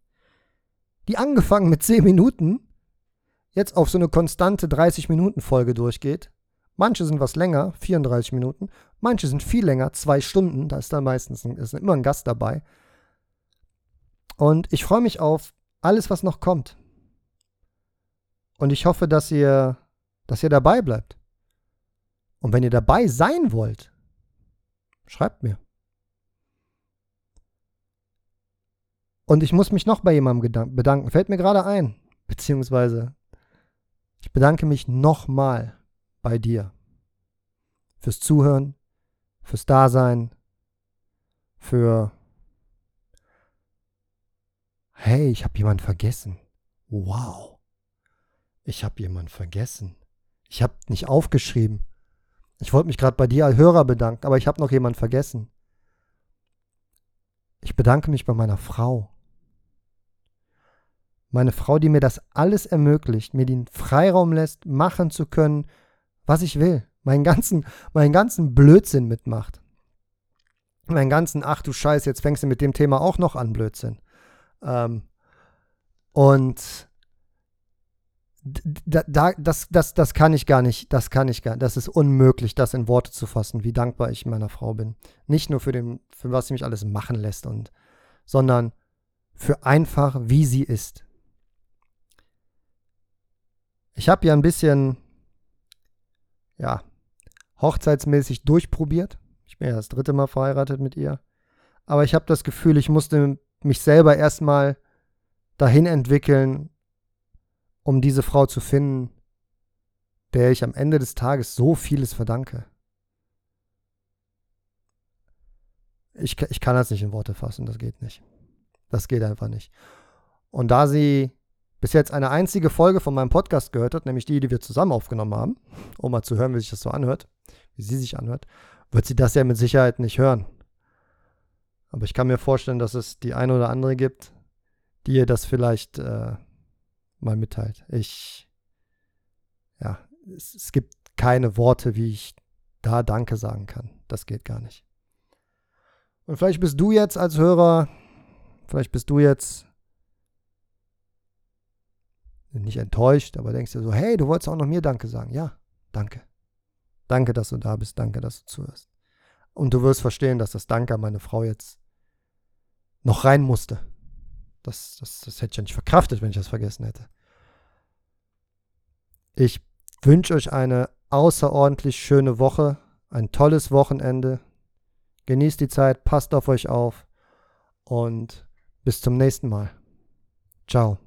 die angefangen mit 10 Minuten jetzt auf so eine konstante 30-Minuten-Folge durchgeht. Manche sind was länger, 34 Minuten. Manche sind viel länger, zwei Stunden. Da ist dann meistens ein, ist immer ein Gast dabei. Und ich freue mich auf alles, was noch kommt. Und ich hoffe, dass ihr, dass ihr dabei bleibt. Und wenn ihr dabei sein wollt, schreibt mir. Und ich muss mich noch bei jemandem bedanken. Fällt mir gerade ein. beziehungsweise ich bedanke mich nochmal bei dir fürs Zuhören, fürs Dasein, für Hey, ich habe jemanden vergessen. Wow. Ich habe jemanden vergessen. Ich habe nicht aufgeschrieben. Ich wollte mich gerade bei dir als Hörer bedanken, aber ich habe noch jemanden vergessen. Ich bedanke mich bei meiner Frau. Meine Frau, die mir das alles ermöglicht, mir den Freiraum lässt, machen zu können, was ich will. Meinen ganzen, meinen ganzen Blödsinn mitmacht. Meinen ganzen, ach du Scheiß, jetzt fängst du mit dem Thema auch noch an, Blödsinn. Ähm, und da, da, das, das, das kann ich gar nicht, das kann ich gar das ist unmöglich, das in Worte zu fassen, wie dankbar ich meiner Frau bin. Nicht nur für, den, für was sie mich alles machen lässt, und, sondern für einfach, wie sie ist. Ich habe ja ein bisschen, ja, hochzeitsmäßig durchprobiert. Ich bin ja das dritte Mal verheiratet mit ihr. Aber ich habe das Gefühl, ich musste mich selber erstmal dahin entwickeln, um diese Frau zu finden, der ich am Ende des Tages so vieles verdanke. Ich, ich kann das nicht in Worte fassen, das geht nicht. Das geht einfach nicht. Und da sie bis jetzt eine einzige Folge von meinem Podcast gehört hat, nämlich die, die wir zusammen aufgenommen haben, um mal zu hören, wie sich das so anhört, wie sie sich anhört, wird sie das ja mit Sicherheit nicht hören. Aber ich kann mir vorstellen, dass es die eine oder andere gibt, die ihr das vielleicht äh, mal mitteilt. Ich, ja, es, es gibt keine Worte, wie ich da Danke sagen kann. Das geht gar nicht. Und vielleicht bist du jetzt als Hörer, vielleicht bist du jetzt nicht enttäuscht, aber denkst dir so, hey, du wolltest auch noch mir Danke sagen. Ja, danke. Danke, dass du da bist. Danke, dass du zuhörst. Und du wirst verstehen, dass das Danke an meine Frau jetzt noch rein musste. Das, das, das hätte ich ja nicht verkraftet, wenn ich das vergessen hätte. Ich wünsche euch eine außerordentlich schöne Woche, ein tolles Wochenende. Genießt die Zeit, passt auf euch auf und bis zum nächsten Mal. Ciao.